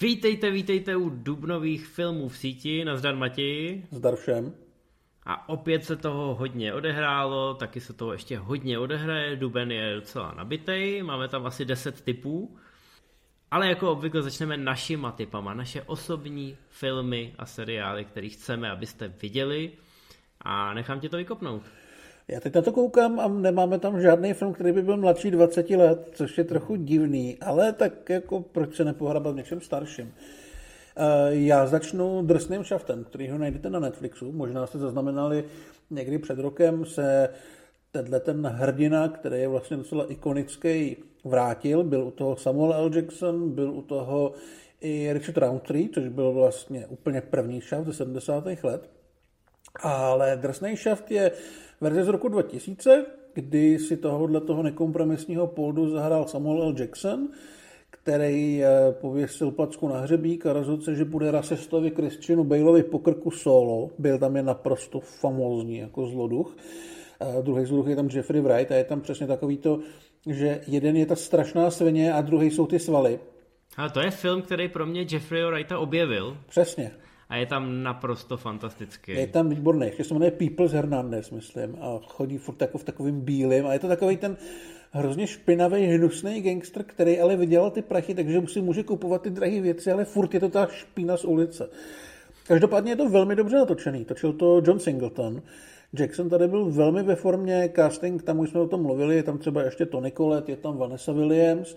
Vítejte, vítejte u Dubnových filmů v síti. Nazdar Matěji. Zdar všem. A opět se toho hodně odehrálo, taky se toho ještě hodně odehraje. Duben je docela nabitej, máme tam asi 10 typů. Ale jako obvykle začneme našima typama, naše osobní filmy a seriály, které chceme, abyste viděli. A nechám tě to vykopnout. Já teď na to koukám a nemáme tam žádný film, který by byl mladší 20 let, což je trochu divný, ale tak jako proč se nepohrabat v něčem starším. Eh, já začnu drsným šaftem, který ho najdete na Netflixu. Možná jste zaznamenali, někdy před rokem se tenhle ten hrdina, který je vlastně docela ikonický, vrátil. Byl u toho Samuel L. Jackson, byl u toho i Richard Roundtree, což byl vlastně úplně první šaft ze 70. let. Ale drsný šaft je verze z roku 2000, kdy si tohohle toho nekompromisního poldu zahrál Samuel L. Jackson, který eh, pověsil placku na hřebík a rozhodl se, že bude rasistovi Christianu Baleovi po krku solo. Byl tam je naprosto famózní jako zloduch. A druhý zloduch je tam Jeffrey Wright a je tam přesně takový to, že jeden je ta strašná svině a druhý jsou ty svaly. Ale to je film, který pro mě Jeffrey Wrighta objevil. Přesně a je tam naprosto fantastický. Je tam výborný, ještě se jmenuje Peoples Hernandez, myslím, a chodí furt jako v takovým bílém a je to takový ten hrozně špinavý, hnusný gangster, který ale vydělal ty prachy, takže si může kupovat ty drahé věci, ale furt je to ta špína z ulice. Každopádně je to velmi dobře natočený. Točil to John Singleton. Jackson tady byl velmi ve formě, casting, tam už jsme o tom mluvili, je tam třeba ještě Tony Collette, je tam Vanessa Williams,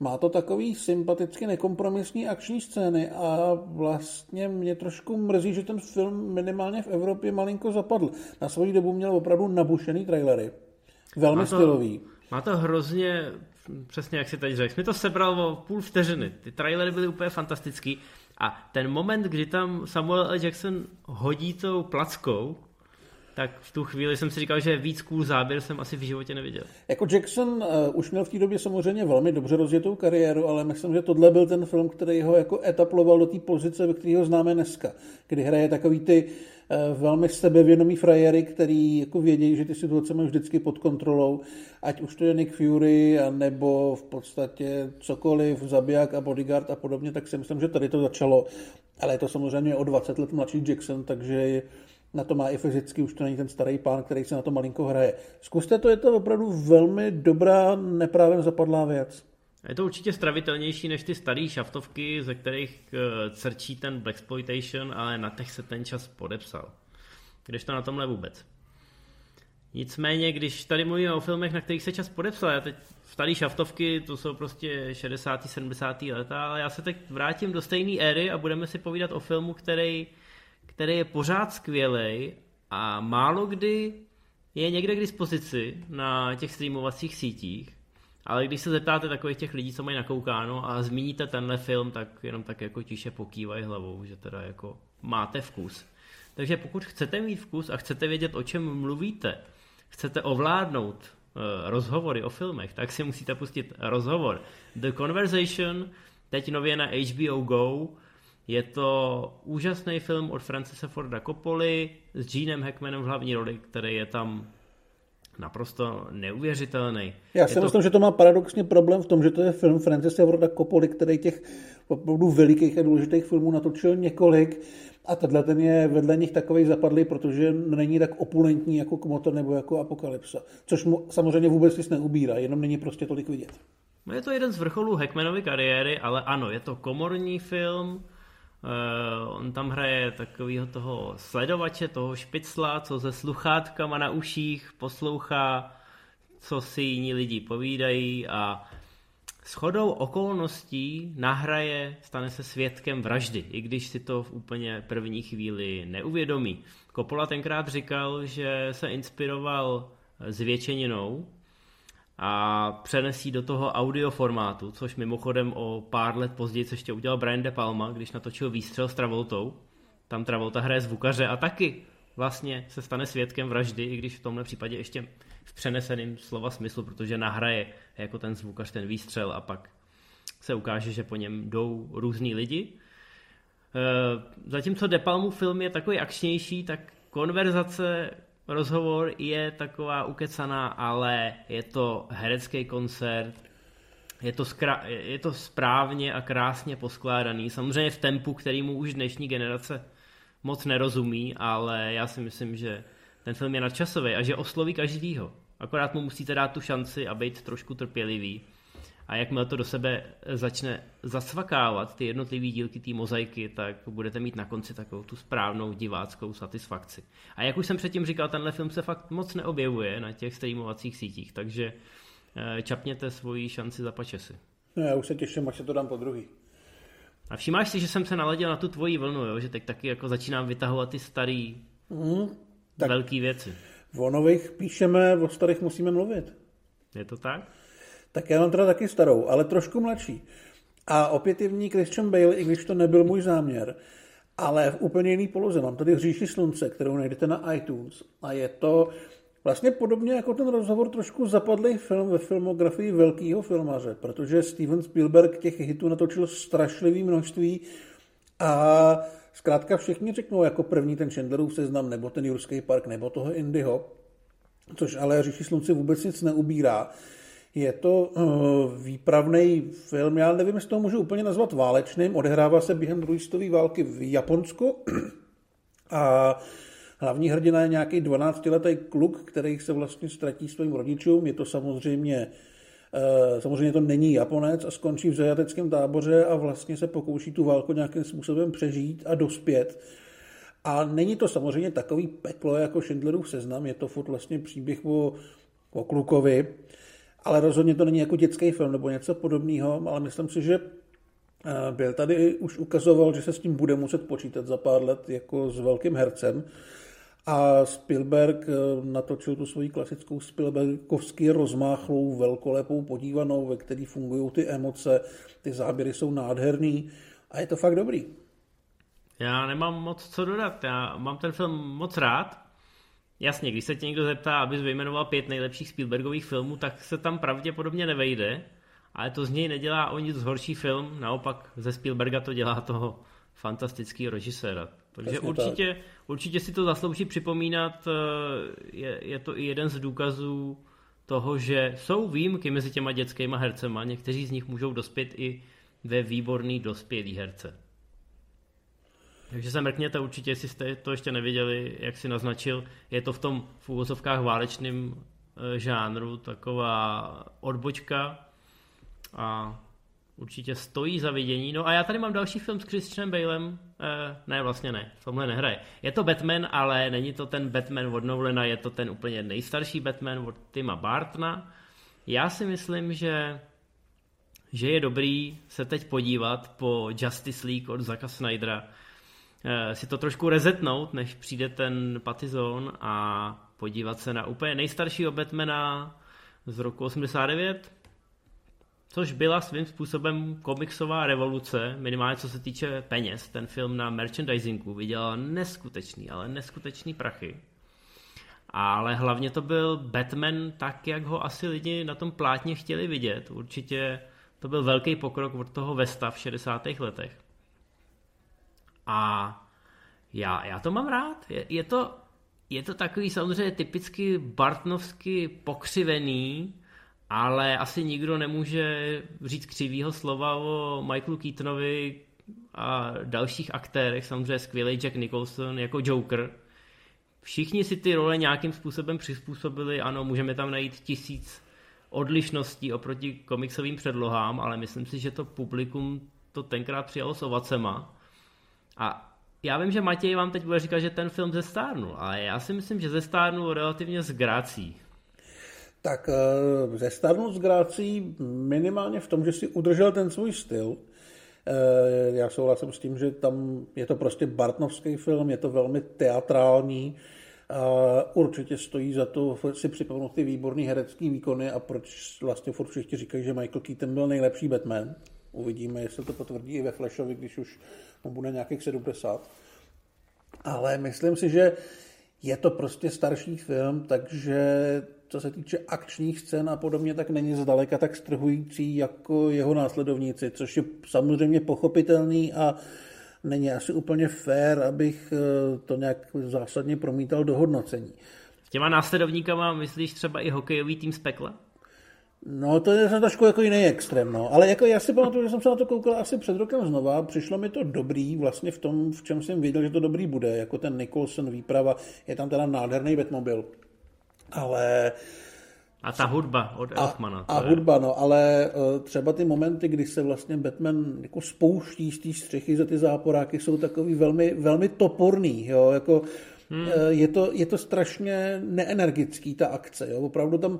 má to takový sympaticky nekompromisní akční scény a vlastně mě trošku mrzí, že ten film minimálně v Evropě malinko zapadl. Na svoji dobu měl opravdu nabušený trailery. Velmi má to, stylový. Má to hrozně, přesně jak si teď řekl, mi to sebral o půl vteřiny. Ty trailery byly úplně fantastický a ten moment, kdy tam Samuel L. Jackson hodí tou plackou, tak v tu chvíli jsem si říkal, že víc cool záběr jsem asi v životě neviděl. Jako Jackson uh, už měl v té době samozřejmě velmi dobře rozjetou kariéru, ale myslím, že tohle byl ten film, který ho jako etaploval do té pozice, ve které ho známe dneska, kdy hraje takový ty uh, velmi sebevědomý frajery, který jako vědí, že ty situace mají vždycky pod kontrolou, ať už to je Nick Fury, nebo v podstatě cokoliv, zabiják a bodyguard a podobně, tak si myslím, že tady to začalo. Ale je to samozřejmě o 20 let mladší Jackson, takže na to má i fyzicky, už to není ten starý pán, který se na to malinko hraje. Zkuste to, je to opravdu velmi dobrá, neprávem zapadlá věc. Je to určitě stravitelnější než ty staré šaftovky, ze kterých eh, crčí ten Blaxploitation, ale na těch se ten čas podepsal. Když to na tomhle vůbec. Nicméně, když tady mluvíme o filmech, na kterých se čas podepsal, já teď staré šaftovky, to jsou prostě 60. 70. leta, ale já se teď vrátím do stejné éry a budeme si povídat o filmu, který který je pořád skvělý a málo kdy je někde k dispozici na těch streamovacích sítích, ale když se zeptáte takových těch lidí, co mají nakoukáno a zmíníte tenhle film, tak jenom tak jako tiše pokývají hlavou, že teda jako máte vkus. Takže pokud chcete mít vkus a chcete vědět, o čem mluvíte, chcete ovládnout uh, rozhovory o filmech, tak si musíte pustit rozhovor The Conversation, teď nově na HBO Go, je to úžasný film od Francise Forda Coppoli s Genem Hackmanem v hlavní roli, který je tam naprosto neuvěřitelný. Já si je myslím, to... že to má paradoxně problém v tom, že to je film Francise Forda Coppoli, který těch opravdu velikých a důležitých filmů natočil několik a tenhle ten je vedle nich takový zapadlý, protože není tak opulentní jako Kmotor nebo jako Apokalypsa. Což mu samozřejmě vůbec nic neubírá, jenom není prostě tolik vidět. No je to jeden z vrcholů Hackmanovy kariéry, ale ano, je to komorní film, Uh, on tam hraje takového toho sledovače, toho špicla, co se sluchátkama na uších poslouchá, co si jiní lidi povídají a s chodou okolností nahraje, stane se svědkem vraždy, i když si to v úplně první chvíli neuvědomí. Coppola tenkrát říkal, že se inspiroval zvětšeninou, a přenesí do toho audio formátu, což mimochodem o pár let později ještě udělal Brian De Palma, když natočil výstřel s Travoltou. Tam Travolta hraje zvukaře a taky vlastně se stane svědkem vraždy, i když v tomhle případě ještě v přeneseném slova smyslu, protože nahraje jako ten zvukař ten výstřel a pak se ukáže, že po něm jdou různí lidi. E, zatímco De Palmu film je takový akčnější, tak konverzace rozhovor je taková ukecaná, ale je to herecký koncert, je to, skra- je to správně a krásně poskládaný. Samozřejmě v tempu, kterýmu už dnešní generace moc nerozumí, ale já si myslím, že ten film je nadčasový a že osloví každýho. Akorát mu musíte dát tu šanci a být trošku trpělivý. A jakmile to do sebe začne zasvakávat, ty jednotlivé dílky té mozaiky, tak budete mít na konci takovou tu správnou diváckou satisfakci. A jak už jsem předtím říkal, tenhle film se fakt moc neobjevuje na těch streamovacích sítích, takže eh, čapněte svoji šanci za pačesy. No, já už se těším, až se to dám po druhý. A všimáš si, že jsem se naladil na tu tvoji vlnu, jo? že teď taky jako začínám vytahovat ty starý mm, tak velký věci. O nových píšeme, o starých musíme mluvit. Je to tak? Tak já mám teda taky starou, ale trošku mladší. A opět je v ní Christian Bale, i když to nebyl můj záměr, ale v úplně jiný poloze. Mám tady Hříši slunce, kterou najdete na iTunes. A je to vlastně podobně jako ten rozhovor trošku zapadlý film ve filmografii velkého filmaře, protože Steven Spielberg těch hitů natočil strašlivý množství a zkrátka všichni řeknou jako první ten Chandlerův seznam, nebo ten Jurský park, nebo toho Indyho, což ale Říši slunci vůbec nic neubírá. Je to uh, výpravný film, já nevím, jestli to můžu úplně nazvat válečným, odehrává se během druhé světové války v Japonsku. A hlavní hrdina je nějaký 12-letý kluk, který se vlastně ztratí svým rodičům, je to samozřejmě uh, Samozřejmě to není Japonec a skončí v zajateckém táboře a vlastně se pokouší tu válku nějakým způsobem přežít a dospět. A není to samozřejmě takový peklo jako Schindlerův seznam, je to furt vlastně příběh o, o klukovi, ale rozhodně to není jako dětský film nebo něco podobného, ale myslím si, že eh, byl tady už ukazoval, že se s tím bude muset počítat za pár let jako s velkým hercem. A Spielberg eh, natočil tu svoji klasickou Spielbergovský rozmáchlou, velkolepou podívanou, ve který fungují ty emoce, ty záběry jsou nádherný a je to fakt dobrý. Já nemám moc co dodat, já mám ten film moc rád, Jasně, když se tě někdo zeptá, abys vyjmenoval pět nejlepších Spielbergových filmů, tak se tam pravděpodobně nevejde, ale to z něj nedělá o nic horší film, naopak ze Spielberga to dělá toho fantastického režiséra. Takže Jasně určitě, tak. určitě si to zaslouží připomínat, eh, je, je to i jeden z důkazů toho, že jsou výjimky mezi těma dětskýma hercema, někteří z nich můžou dospět i ve výborný dospělý herce. Takže se mrkněte určitě, jestli jste to ještě neviděli, jak si naznačil. Je to v tom v úvozovkách válečným e, žánru, taková odbočka a určitě stojí za vidění. No a já tady mám další film s Christianem Balem. E, ne, vlastně ne, v tomhle nehraje. Je to Batman, ale není to ten Batman od Nolana, je to ten úplně nejstarší Batman od Tima Bartna. Já si myslím, že že je dobrý se teď podívat po Justice League od Zaka Snydera, Eh, si to trošku rezetnout, než přijde ten Patizon a podívat se na úplně nejstaršího Batmana z roku 89, což byla svým způsobem komiksová revoluce, minimálně co se týče peněz. Ten film na merchandisingu vydělal neskutečný, ale neskutečný prachy. Ale hlavně to byl Batman tak, jak ho asi lidi na tom plátně chtěli vidět. Určitě to byl velký pokrok od toho Vesta v 60. letech. A já, já to mám rád. Je, je, to, je to takový samozřejmě typicky Bartnovsky pokřivený, ale asi nikdo nemůže říct křivýho slova o Michaelu Keatonovi a dalších aktérech, samozřejmě skvělý Jack Nicholson jako Joker. Všichni si ty role nějakým způsobem přizpůsobili, ano, můžeme tam najít tisíc odlišností oproti komiksovým předlohám, ale myslím si, že to publikum to tenkrát přijalo s ovacema a já vím, že Matěj vám teď bude říkat, že ten film zestárnul, ale já si myslím, že zestárnul relativně s grácí. Tak eh, zestárnul s grácí minimálně v tom, že si udržel ten svůj styl. Eh, já souhlasím s tím, že tam je to prostě Bartnovský film, je to velmi teatrální, určitě stojí za to si připomenout ty výborné herecké výkony a proč vlastně furt všichni říkají, že Michael Keaton byl nejlepší Batman. Uvidíme, jestli to potvrdí i ve Flashovi, když už mu bude nějakých 70. Ale myslím si, že je to prostě starší film, takže co se týče akčních scén a podobně, tak není zdaleka tak strhující jako jeho následovníci, což je samozřejmě pochopitelný a není asi úplně fér, abych eh, to nějak zásadně promítal do hodnocení. Těma následovníkama myslíš třeba i hokejový tým z pekla? No, to je trošku jako jiný extrém, no. Ale jako já si pamatuju, že jsem se na to koukal asi před rokem znova, přišlo mi to dobrý, vlastně v tom, v čem jsem věděl, že to dobrý bude, jako ten Nicholson výprava, je tam teda nádherný Batmobil. Ale a ta hudba od Elfmana. A, a je... hudba, no, ale uh, třeba ty momenty, kdy se vlastně Batman jako spouští z té střechy za ty záporáky, jsou takový velmi, velmi toporný, jo, jako hmm. uh, je, to, je to strašně neenergický, ta akce, jo, opravdu tam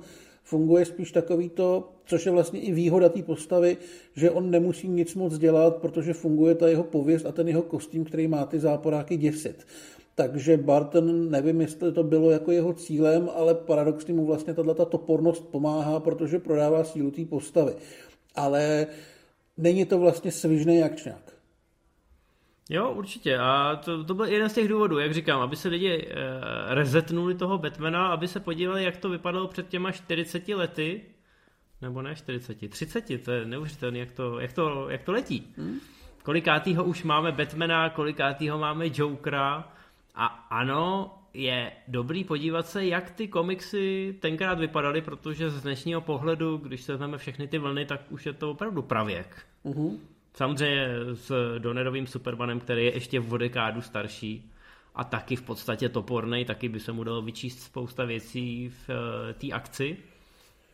funguje spíš takový to, což je vlastně i výhoda té postavy, že on nemusí nic moc dělat, protože funguje ta jeho pověst a ten jeho kostým, který má ty záporáky děsit. Takže Barton, nevím, jestli to bylo jako jeho cílem, ale paradoxně mu vlastně tato topornost pomáhá, protože prodává sílu té postavy. Ale není to vlastně svižný akčňák. Jo, určitě. A to, to byl jeden z těch důvodů, jak říkám, aby se lidi e, rezetnuli toho Batmana, aby se podívali, jak to vypadalo před těma 40 lety, nebo ne 40, 30, to je neuvěřitelné, jak to, jak to, jak to letí. Hmm. Kolikátýho už máme Batmana, kolikátýho máme Jokera, a ano, je dobrý podívat se, jak ty komiksy tenkrát vypadaly, protože z dnešního pohledu, když se vezmeme všechny ty vlny, tak už je to opravdu pravěk. Uh-huh. Samozřejmě s Donerovým Supermanem, který je ještě v dekádu starší a taky v podstatě topornej, taky by se mu dalo vyčíst spousta věcí v uh, té akci.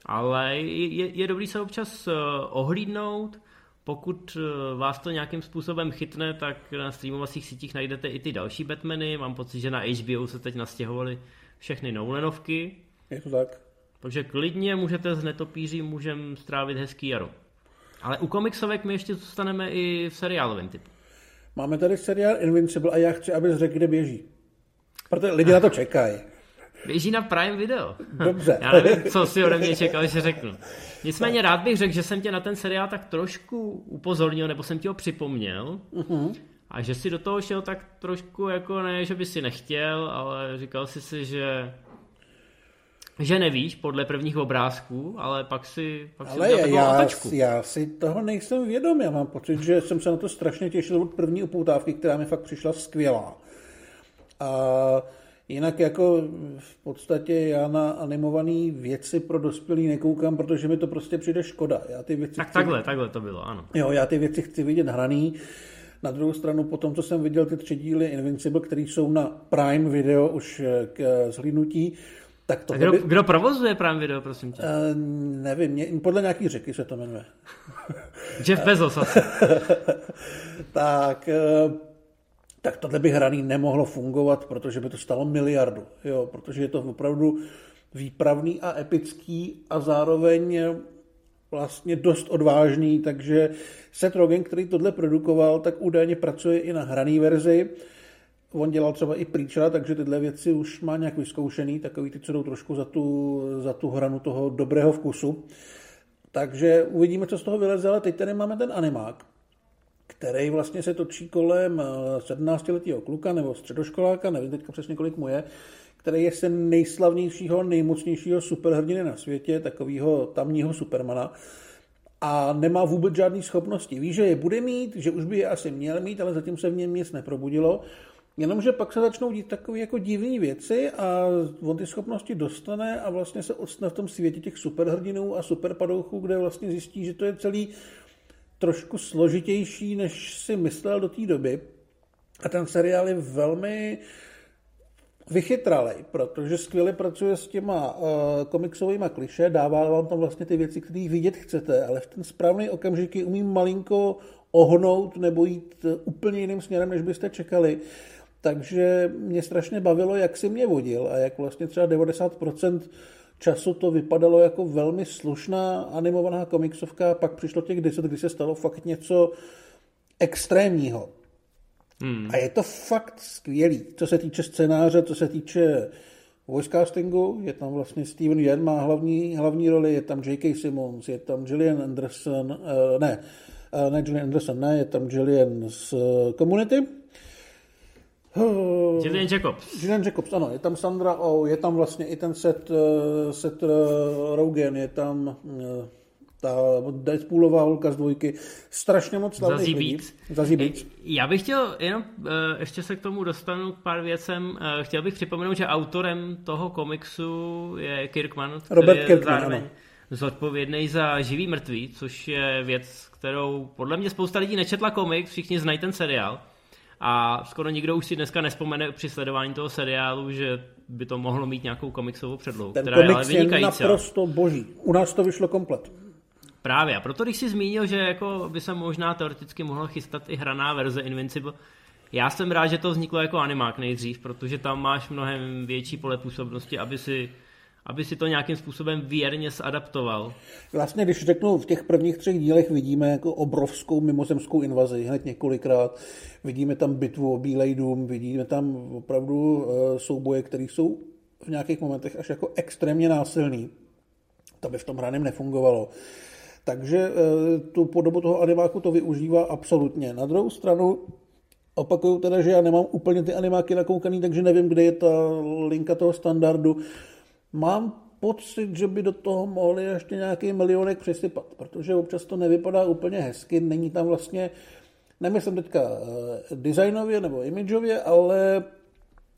Ale je, je dobrý se občas uh, ohlídnout, pokud eh, vás to nějakým způsobem chytne, tak na streamovacích sítích najdete i ty další Batmany. Mám pocit, že na HBO se teď nastěhovaly všechny Nolanovky. Je to tak. Takže klidně můžete s netopíří můžem strávit hezký jaro. Ale u komiksovek my ještě zůstaneme i v seriálovém typu. Máme tady seriál Invincible a já chci, aby řekl, kde běží. Protože lidi na to čekají. Běží na Prime Video. Dobře. Já nevím, co si ode mě čekal, že řeknu. Nicméně rád bych řekl, že jsem tě na ten seriál tak trošku upozornil, nebo jsem ti ho připomněl. Uh-huh. A že si do toho šel tak trošku jako ne, že by si nechtěl, ale říkal si si, že že nevíš podle prvních obrázků, ale pak si, pak ale si já, já, já si toho nejsem vědom, já mám pocit, že jsem se na to strašně těšil od první upoutávky, která mi fakt přišla skvělá. A Jinak jako v podstatě já na animované věci pro dospělý nekoukám, protože mi to prostě přijde škoda. Já ty věci tak chci... takhle, takhle to bylo, ano. Jo, já ty věci chci vidět hraný. Na druhou stranu, po tom, co jsem viděl ty tři díly Invincible, které jsou na Prime Video už k eh, zhlídnutí, tak to kdo, by... kdo provozuje Prime Video, prosím tě? Uh, nevím, mě, podle nějaký řeky se to jmenuje. Jeff Bezos asi. tak uh, tak tohle by hraný nemohlo fungovat, protože by to stalo miliardu, jo, protože je to opravdu výpravný a epický a zároveň vlastně dost odvážný, takže Seth Rogen, který tohle produkoval, tak údajně pracuje i na hraný verzi. On dělal třeba i Preachera, takže tyhle věci už má nějak vyzkoušený, takový ty, co jdou trošku za tu, za tu hranu toho dobrého vkusu. Takže uvidíme, co z toho vyleze, ale teď tady máme ten animák který vlastně se točí kolem 17-letého eh, kluka nebo středoškoláka, nevím teďka přesně kolik mu je, který je se nejslavnějšího, nejmocnějšího superhrdiny na světě, takového tamního supermana a nemá vůbec žádné schopnosti. Ví, že je bude mít, že už by je asi měl mít, ale zatím se v něm nic neprobudilo. Jenomže pak se začnou dít takové jako divné věci a on ty schopnosti dostane a vlastně se odstane v tom světě těch superhrdinů a superpadouchů, kde vlastně zjistí, že to je celý trošku složitější, než si myslel do té doby. A ten seriál je velmi vychytralej, protože skvěle pracuje s těma uh, komiksovými kliše, dává vám tam vlastně ty věci, které vidět chcete, ale v ten správný okamžik umí malinko ohnout nebo jít úplně jiným směrem, než byste čekali. Takže mě strašně bavilo, jak si mě vodil a jak vlastně třeba 90% času to vypadalo jako velmi slušná animovaná komiksovka, pak přišlo těch 10, kdy se stalo fakt něco extrémního. Hmm. A je to fakt skvělý, co se týče scénáře, co se týče voice castingu, je tam vlastně Steven Yeun má hlavní, hlavní roli, je tam J.K. Simmons, je tam Gillian Anderson, uh, ne, uh, ne Gillian Anderson, ne, je tam Gillian z uh, Community, Julian Jacobs. Julian Jacobs, ano, je tam Sandra Oh, je tam vlastně i ten set, eh, set eh, Rogen, je tam, eh, ta Deadpoolová holka z dvojky, strašně moc slavných lidí. Zazí víc. Já bych chtěl jenom, ještě se k tomu dostanu k pár věcem, chtěl bych připomenout, že autorem toho komiksu je Kirkman, který Robert je Kirkman, zároveň ano. zodpovědný za živý mrtvý, což je věc, kterou podle mě spousta lidí nečetla komiks, všichni znají ten seriál. A skoro nikdo už si dneska nespomene při sledování toho seriálu, že by to mohlo mít nějakou komiksovou předlohu, Ten která je ale komiks je vynikající. naprosto boží. U nás to vyšlo komplet. Právě, a proto když si zmínil, že jako by se možná teoreticky mohla chystat i hraná verze Invincible, já jsem rád, že to vzniklo jako animák nejdřív, protože tam máš mnohem větší pole působnosti, aby si, aby si to nějakým způsobem věrně zadaptoval. Vlastně, když řeknu, v těch prvních třech dílech vidíme jako obrovskou mimozemskou invazi, hned několikrát. Vidíme tam bitvu o Bílej dům, vidíme tam opravdu eh, souboje, které jsou v nějakých momentech až jako extrémně násilný. To by v tom hraném nefungovalo. Takže eh, tu podobu toho animáku to využívá absolutně. Na druhou stranu opakuju teda, že já nemám úplně ty animáky nakoukaný, takže nevím, kde je ta linka toho standardu. Mám pocit, že by do toho mohli ještě nějaký milionek přisypat, protože občas to nevypadá úplně hezky, není tam vlastně, nemyslím teďka eh, designově nebo imageově, ale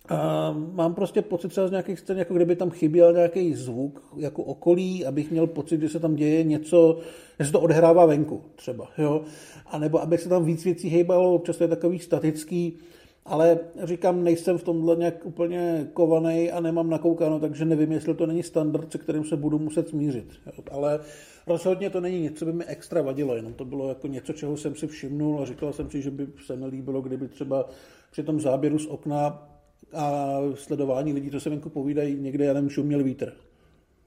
a mám prostě pocit třeba z nějakých scén, jako kdyby tam chyběl nějaký zvuk jako okolí, abych měl pocit, že se tam děje něco, že se to odhrává venku třeba, jo. A nebo aby se tam víc věcí hejbalo, občas to je takový statický, ale říkám, nejsem v tomhle nějak úplně kovaný a nemám nakoukáno, takže nevím, jestli to není standard, se kterým se budu muset smířit. Ale rozhodně to není nic, co by mi extra vadilo, jenom to bylo jako něco, čeho jsem si všimnul a říkal jsem si, že by se nelíbilo, kdyby třeba při tom záběru z okna a sledování lidí, co se venku povídají, někde, já nevím, šuměl vítr.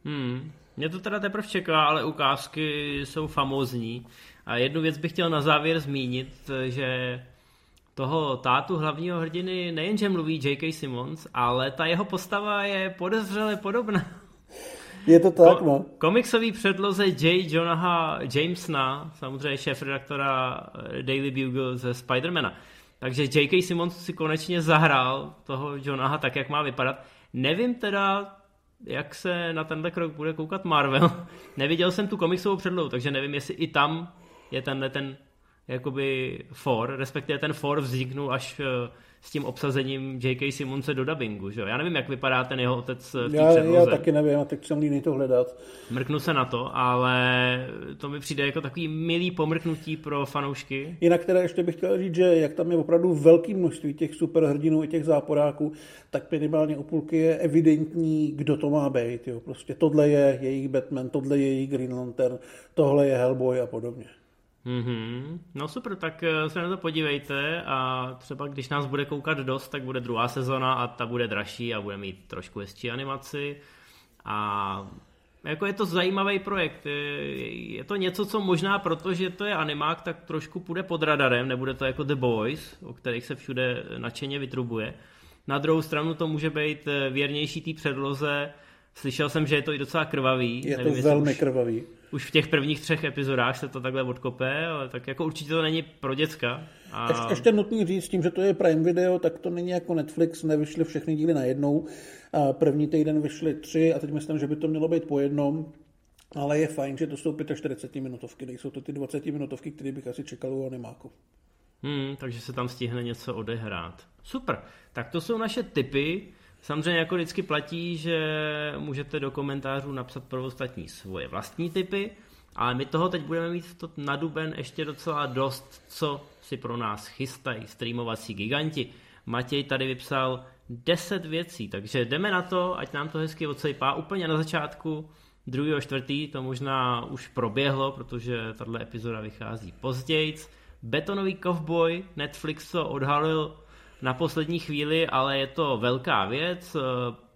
Hmm. Mě to teda teprve čeká, ale ukázky jsou famózní. A jednu věc bych chtěl na závěr zmínit, že toho tátu hlavního hrdiny nejenže mluví J.K. Simmons, ale ta jeho postava je podezřele podobná. Je to tak, no. Komiksový předloze J. Jonaha Jamesona, samozřejmě šéf-redaktora Daily Bugle ze Spidermana. Takže J.K. Simmons si konečně zahrál toho Jonaha tak, jak má vypadat. Nevím teda, jak se na tenhle krok bude koukat Marvel. Neviděl jsem tu komiksovou předlohu, takže nevím, jestli i tam je tenhle ten jakoby for, respektive ten for vzniknul až eh, s tím obsazením J.K. Simonse do dubbingu, že? Já nevím, jak vypadá ten jeho otec v té já, předloze. já taky nevím, a teď jsem líný to hledat. Mrknu se na to, ale to mi přijde jako takový milý pomrknutí pro fanoušky. Jinak teda ještě bych chtěl říct, že jak tam je opravdu velké množství těch superhrdinů i těch záporáků, tak minimálně u půlky je evidentní, kdo to má být. Jo. Prostě tohle je jejich Batman, tohle je jejich Green Lantern, tohle je Hellboy a podobně. Mm-hmm. No super, tak eh, se na to podívejte a třeba když nás bude koukat dost, tak bude druhá sezona a ta bude dražší a bude mít trošku hezčí animaci a jako je to zajímavý projekt. Je to něco, co možná protože to je animák, tak trošku půjde pod radarem, nebude to jako The Boys, o kterých se všude nadšeně vytrubuje. Na druhou stranu to může být eh, věrnější té předloze. Slyšel jsem, že je to i docela krvavý. Je Nevím, to velmi už, krvavý. Už v těch prvních třech epizodách se to takhle odkope, ale tak jako určitě to není pro děcka. A... Ještě, ještě nutný říct, tím, že to je Prime Video, tak to není jako Netflix, nevyšly všechny díly najednou. První týden vyšly tři a teď myslím, že by to mělo být po jednom. Ale je fajn, že to jsou 45 minutovky, nejsou to ty 20 minutovky, které bych asi čekal u animáku. Hmm, takže se tam stihne něco odehrát. Super, tak to jsou naše tipy. Samozřejmě jako vždycky platí, že můžete do komentářů napsat pro ostatní svoje vlastní typy, ale my toho teď budeme mít to na duben ještě docela dost, co si pro nás chystají streamovací giganti. Matěj tady vypsal 10 věcí, takže jdeme na to, ať nám to hezky odsejpá. Úplně na začátku druhého čtvrtý, to možná už proběhlo, protože tahle epizoda vychází později. Betonový kovboj, Netflix to odhalil na poslední chvíli, ale je to velká věc.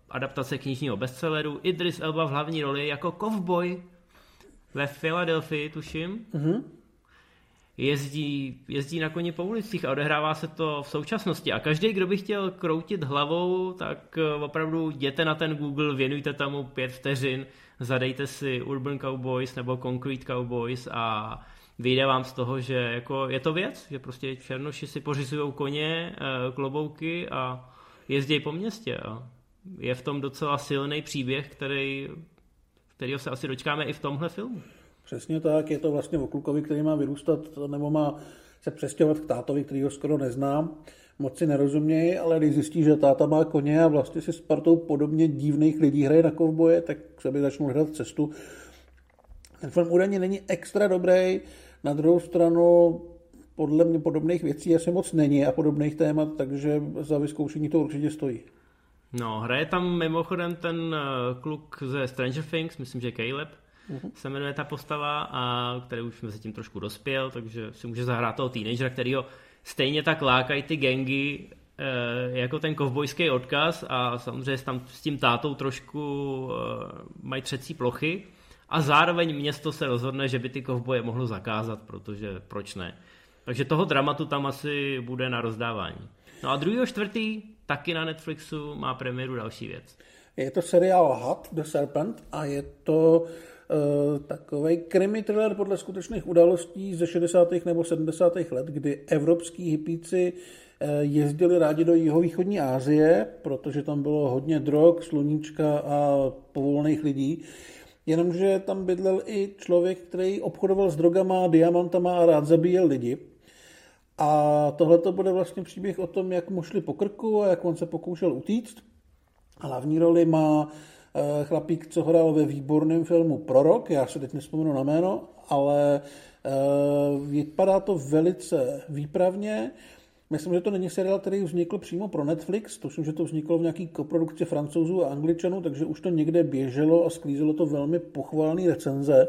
Adaptace knižního bestselleru. Idris Elba v hlavní roli jako kovboj ve Filadelfii, tuším. Mm-hmm. Jezdí, jezdí na koni po ulicích a odehrává se to v současnosti. A každý, kdo by chtěl kroutit hlavou, tak opravdu jděte na ten Google, věnujte tomu pět vteřin, zadejte si Urban Cowboys nebo Concrete Cowboys a vyjde vám z toho, že jako je to věc, že prostě černoši si pořizují koně, klobouky a jezdí po městě. A je v tom docela silný příběh, který, kterýho se asi dočkáme i v tomhle filmu. Přesně tak, je to vlastně o klukovi, který má vyrůstat nebo má se přestěhovat k tátovi, který ho skoro neznám. Moc si nerozumějí, ale když zjistí, že táta má koně a vlastně si s partou podobně divných lidí hraje na kovboje, tak se by začnou hledat cestu. Ten film údajně není extra dobrý, na druhou stranu podle mě podobných věcí asi moc není a podobných témat, takže za vyzkoušení to určitě stojí. No, hraje tam mimochodem ten eh, kluk ze Stranger Things, myslím, že Caleb, uh-huh. se jmenuje ta postava, a který už mezi tím trošku dospěl, takže si může zahrát toho teenagera, který ho stejně tak lákají ty gengy eh, jako ten kovbojský odkaz a samozřejmě tam s tím tátou trošku eh, mají třecí plochy a zároveň město se rozhodne, že by ty kovboje mohlo zakázat, protože proč ne. Takže toho dramatu tam asi bude na rozdávání. No a druhý čtvrtý taky na Netflixu má premiéru další věc. Je to seriál Hut, The Serpent a je to uh, takový krimi thriller podle skutečných událostí ze 60. nebo 70. let, kdy evropský hypíci uh, jezdili rádi do jihovýchodní Asie, protože tam bylo hodně drog, sluníčka a povolených lidí. Jenomže tam bydlel i člověk, který obchodoval s drogama, diamantama a rád zabíjel lidi. A tohle to bude vlastně příběh o tom, jak mu šli po krku a jak on se pokoušel utíct. Hlavní roli má eh, chlapík, co hrál ve výborném filmu Prorok, já se teď nespomenu na jméno, ale eh, vypadá to velice výpravně. Myslím, že to není seriál, který vznikl přímo pro Netflix, tuším, že to vzniklo v nějaký koprodukci francouzů a angličanů, takže už to někde běželo a sklízelo to velmi pochválné recenze.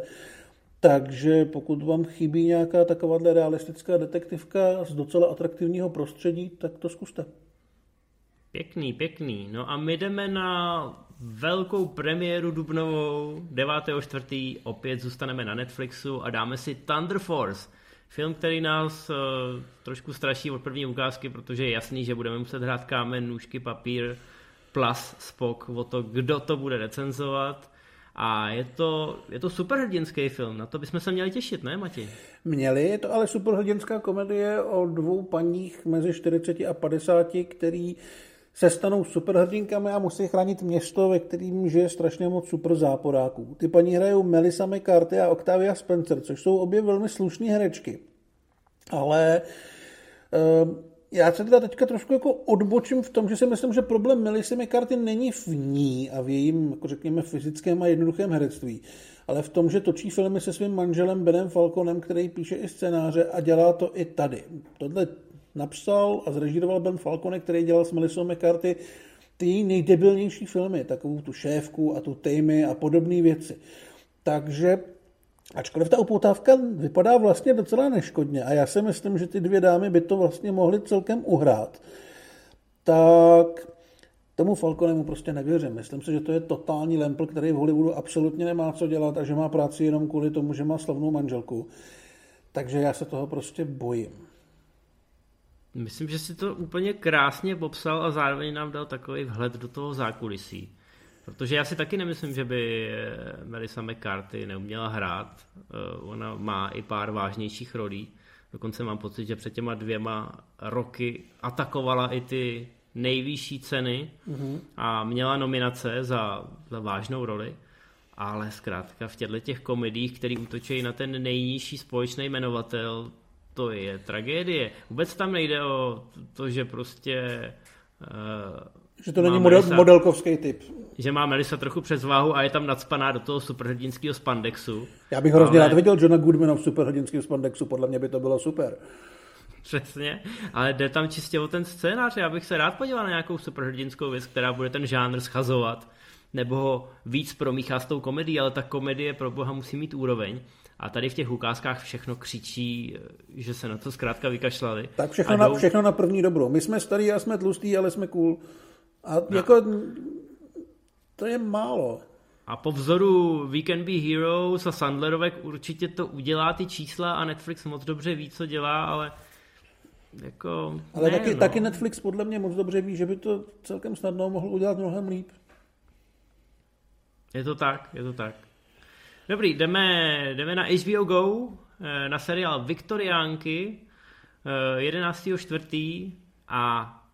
Takže pokud vám chybí nějaká takováhle realistická detektivka z docela atraktivního prostředí, tak to zkuste. Pěkný, pěkný. No a my jdeme na velkou premiéru dubnovou 9.4. Opět zůstaneme na Netflixu a dáme si Thunder Force. Film, který nás uh, trošku straší od první ukázky, protože je jasný, že budeme muset hrát kámen, nůžky, papír, plus spok o to, kdo to bude recenzovat. A je to, je to superhrdinský film, na to bychom se měli těšit, ne Mati? Měli, je to ale superhrdinská komedie o dvou paních mezi 40 a 50, který se stanou superhrdinkami a musí chránit město, ve kterým žije strašně moc super záporáků. Ty paní hrajou Melissa McCarthy a Octavia Spencer, což jsou obě velmi slušné herečky. Ale uh, já se teda teďka trošku jako odbočím v tom, že si myslím, že problém Melissa McCarthy není v ní a v jejím, jako řekněme, fyzickém a jednoduchém herectví, ale v tom, že točí filmy se svým manželem Benem Falconem, který píše i scénáře a dělá to i tady. Tohle napsal a zrežíroval Ben Falcone, který dělal s Melissa McCarthy ty nejdebilnější filmy, takovou tu šéfku a tu Tammy a podobné věci. Takže Ačkoliv ta upoutávka vypadá vlastně docela neškodně a já si myslím, že ty dvě dámy by to vlastně mohly celkem uhrát, tak tomu Falconemu prostě nevěřím. Myslím si, že to je totální lempl, který v Hollywoodu absolutně nemá co dělat a že má práci jenom kvůli tomu, že má slavnou manželku. Takže já se toho prostě bojím. Myslím, že si to úplně krásně popsal a zároveň nám dal takový vhled do toho zákulisí. Protože já si taky nemyslím, že by eh, Melissa McCarthy neuměla hrát. Eh, ona má i pár vážnějších rolí. Dokonce mám pocit, že před těma dvěma roky atakovala i ty nejvyšší ceny mm-hmm. a měla nominace za, za vážnou roli. Ale zkrátka v těchto těch komediích, které útočí na ten nejnižší společný jmenovatel, to je tragédie. Vůbec tam nejde o to, že prostě uh, že to není model, Melisa, modelkovský typ. Že má Melisa trochu přes váhu a je tam nadspaná do toho superhrdinského spandexu. Já bych hrozně ale... rád viděl Johna Goodmana v superhrdinském spandexu, podle mě by to bylo super. Přesně, ale jde tam čistě o ten scénář. Já bych se rád podíval na nějakou superhrdinskou věc, která bude ten žánr schazovat, nebo ho víc promíchá s tou komedií, ale ta komedie pro boha musí mít úroveň. A tady v těch ukázkách všechno křičí, že se na to zkrátka vykašlali. Tak všechno, jdou... na, všechno na první dobro. My jsme starý a jsme tlustý, ale jsme cool. A no. jako to je málo. A po vzoru We Can Be Heroes a Sandlerovek určitě to udělá ty čísla a Netflix moc dobře ví, co dělá, ale jako... Ale ne, taky, no. taky Netflix podle mě moc dobře ví, že by to celkem snadno mohl udělat mnohem líp. Je to tak, je to tak. Dobrý, jdeme, jdeme na HBO Go, eh, na seriál Viktoriánky, 11.4. Eh, a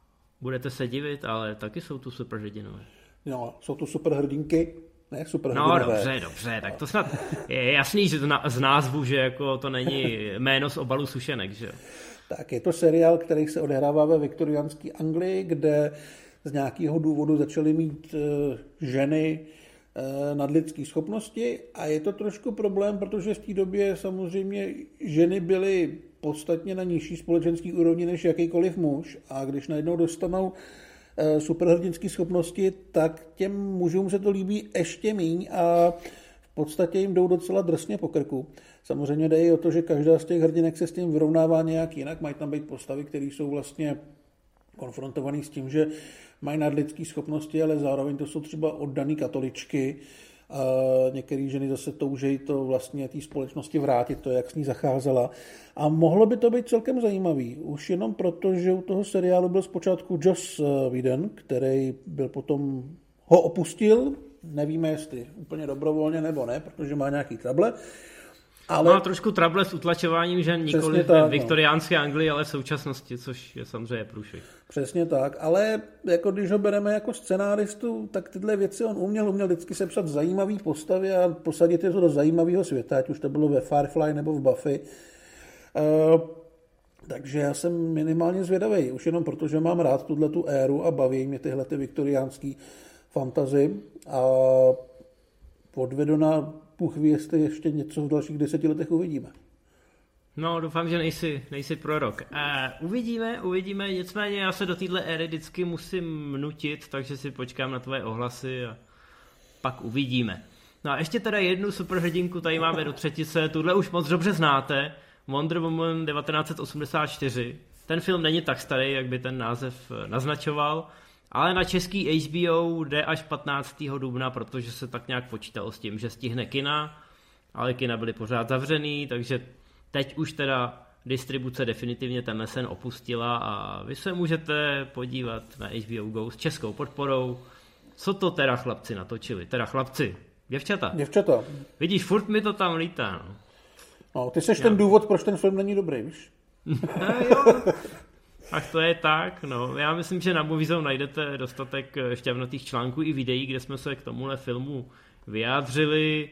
Budete se divit, ale taky jsou tu superhrdinové. No, jsou tu superhrdinky ne super No dobře, dobře, tak to snad je jasný, že to na, z názvu, že jako to není jméno z obalu sušenek, že jo. Tak je to seriál, který se odehrává ve viktoriánské Anglii, kde z nějakého důvodu začaly mít uh, ženy uh, nadlidské schopnosti a je to trošku problém, protože v té době samozřejmě ženy byly podstatně na nižší společenský úrovni než jakýkoliv muž a když najednou dostanou uh, superhrdinské schopnosti, tak těm mužům se to líbí ještě míň a v podstatě jim jdou docela drsně po krku. Samozřejmě jde i o to, že každá z těch hrdinek se s tím vyrovnává nějak jinak. Mají tam být postavy, které jsou vlastně konfrontovaný s tím, že mají nadlidské schopnosti, ale zároveň to jsou třeba oddaný katoličky. Některé ženy zase toužejí to vlastně té společnosti vrátit, to, jak s ní zacházela. A mohlo by to být celkem zajímavý. Už jenom proto, že u toho seriálu byl zpočátku Joss Whedon, který byl potom ho opustil, nevíme jestli úplně dobrovolně nebo ne, protože má nějaký trable. Ale... Má trošku trable s utlačováním žen nikoli v no. viktoriánské no. Anglii, ale v současnosti, což je samozřejmě průšvih. Přesně tak, ale jako když ho bereme jako scenáristu, tak tyhle věci on uměl, uměl vždycky sepsat zajímavý postavy a posadit je to do zajímavého světa, ať už to bylo ve Firefly nebo v Buffy. Uh, takže já jsem minimálně zvědavý, už jenom proto, že mám rád tuhle tu éru a baví mě tyhle ty viktoriánský fantazy a odvedu na Bůh ví, jestli ještě něco v dalších deseti letech uvidíme. No, doufám, že nejsi, nejsi prorok. Uh, uvidíme, uvidíme, nicméně já se do téhle éry vždycky musím nutit, takže si počkám na tvoje ohlasy a pak uvidíme. No a ještě teda jednu superhrdinku tady máme do třetice, tuhle už moc dobře znáte, Wonder Woman 1984. Ten film není tak starý, jak by ten název naznačoval, ale na český HBO jde až 15. dubna, protože se tak nějak počítalo s tím, že stihne kina, ale kina byly pořád zavřený, takže teď už teda distribuce definitivně ten sen opustila a vy se můžete podívat na HBO Go s českou podporou. Co to teda chlapci natočili? Teda chlapci, děvčata. Děvčata. Vidíš, furt mi to tam lítá. No, no ty seš Já. ten důvod, proč ten film není dobrý, víš? jo. Ach to je tak, no. Já myslím, že na Moviezone najdete dostatek eh, šťavnatých článků i videí, kde jsme se k tomuhle filmu vyjádřili.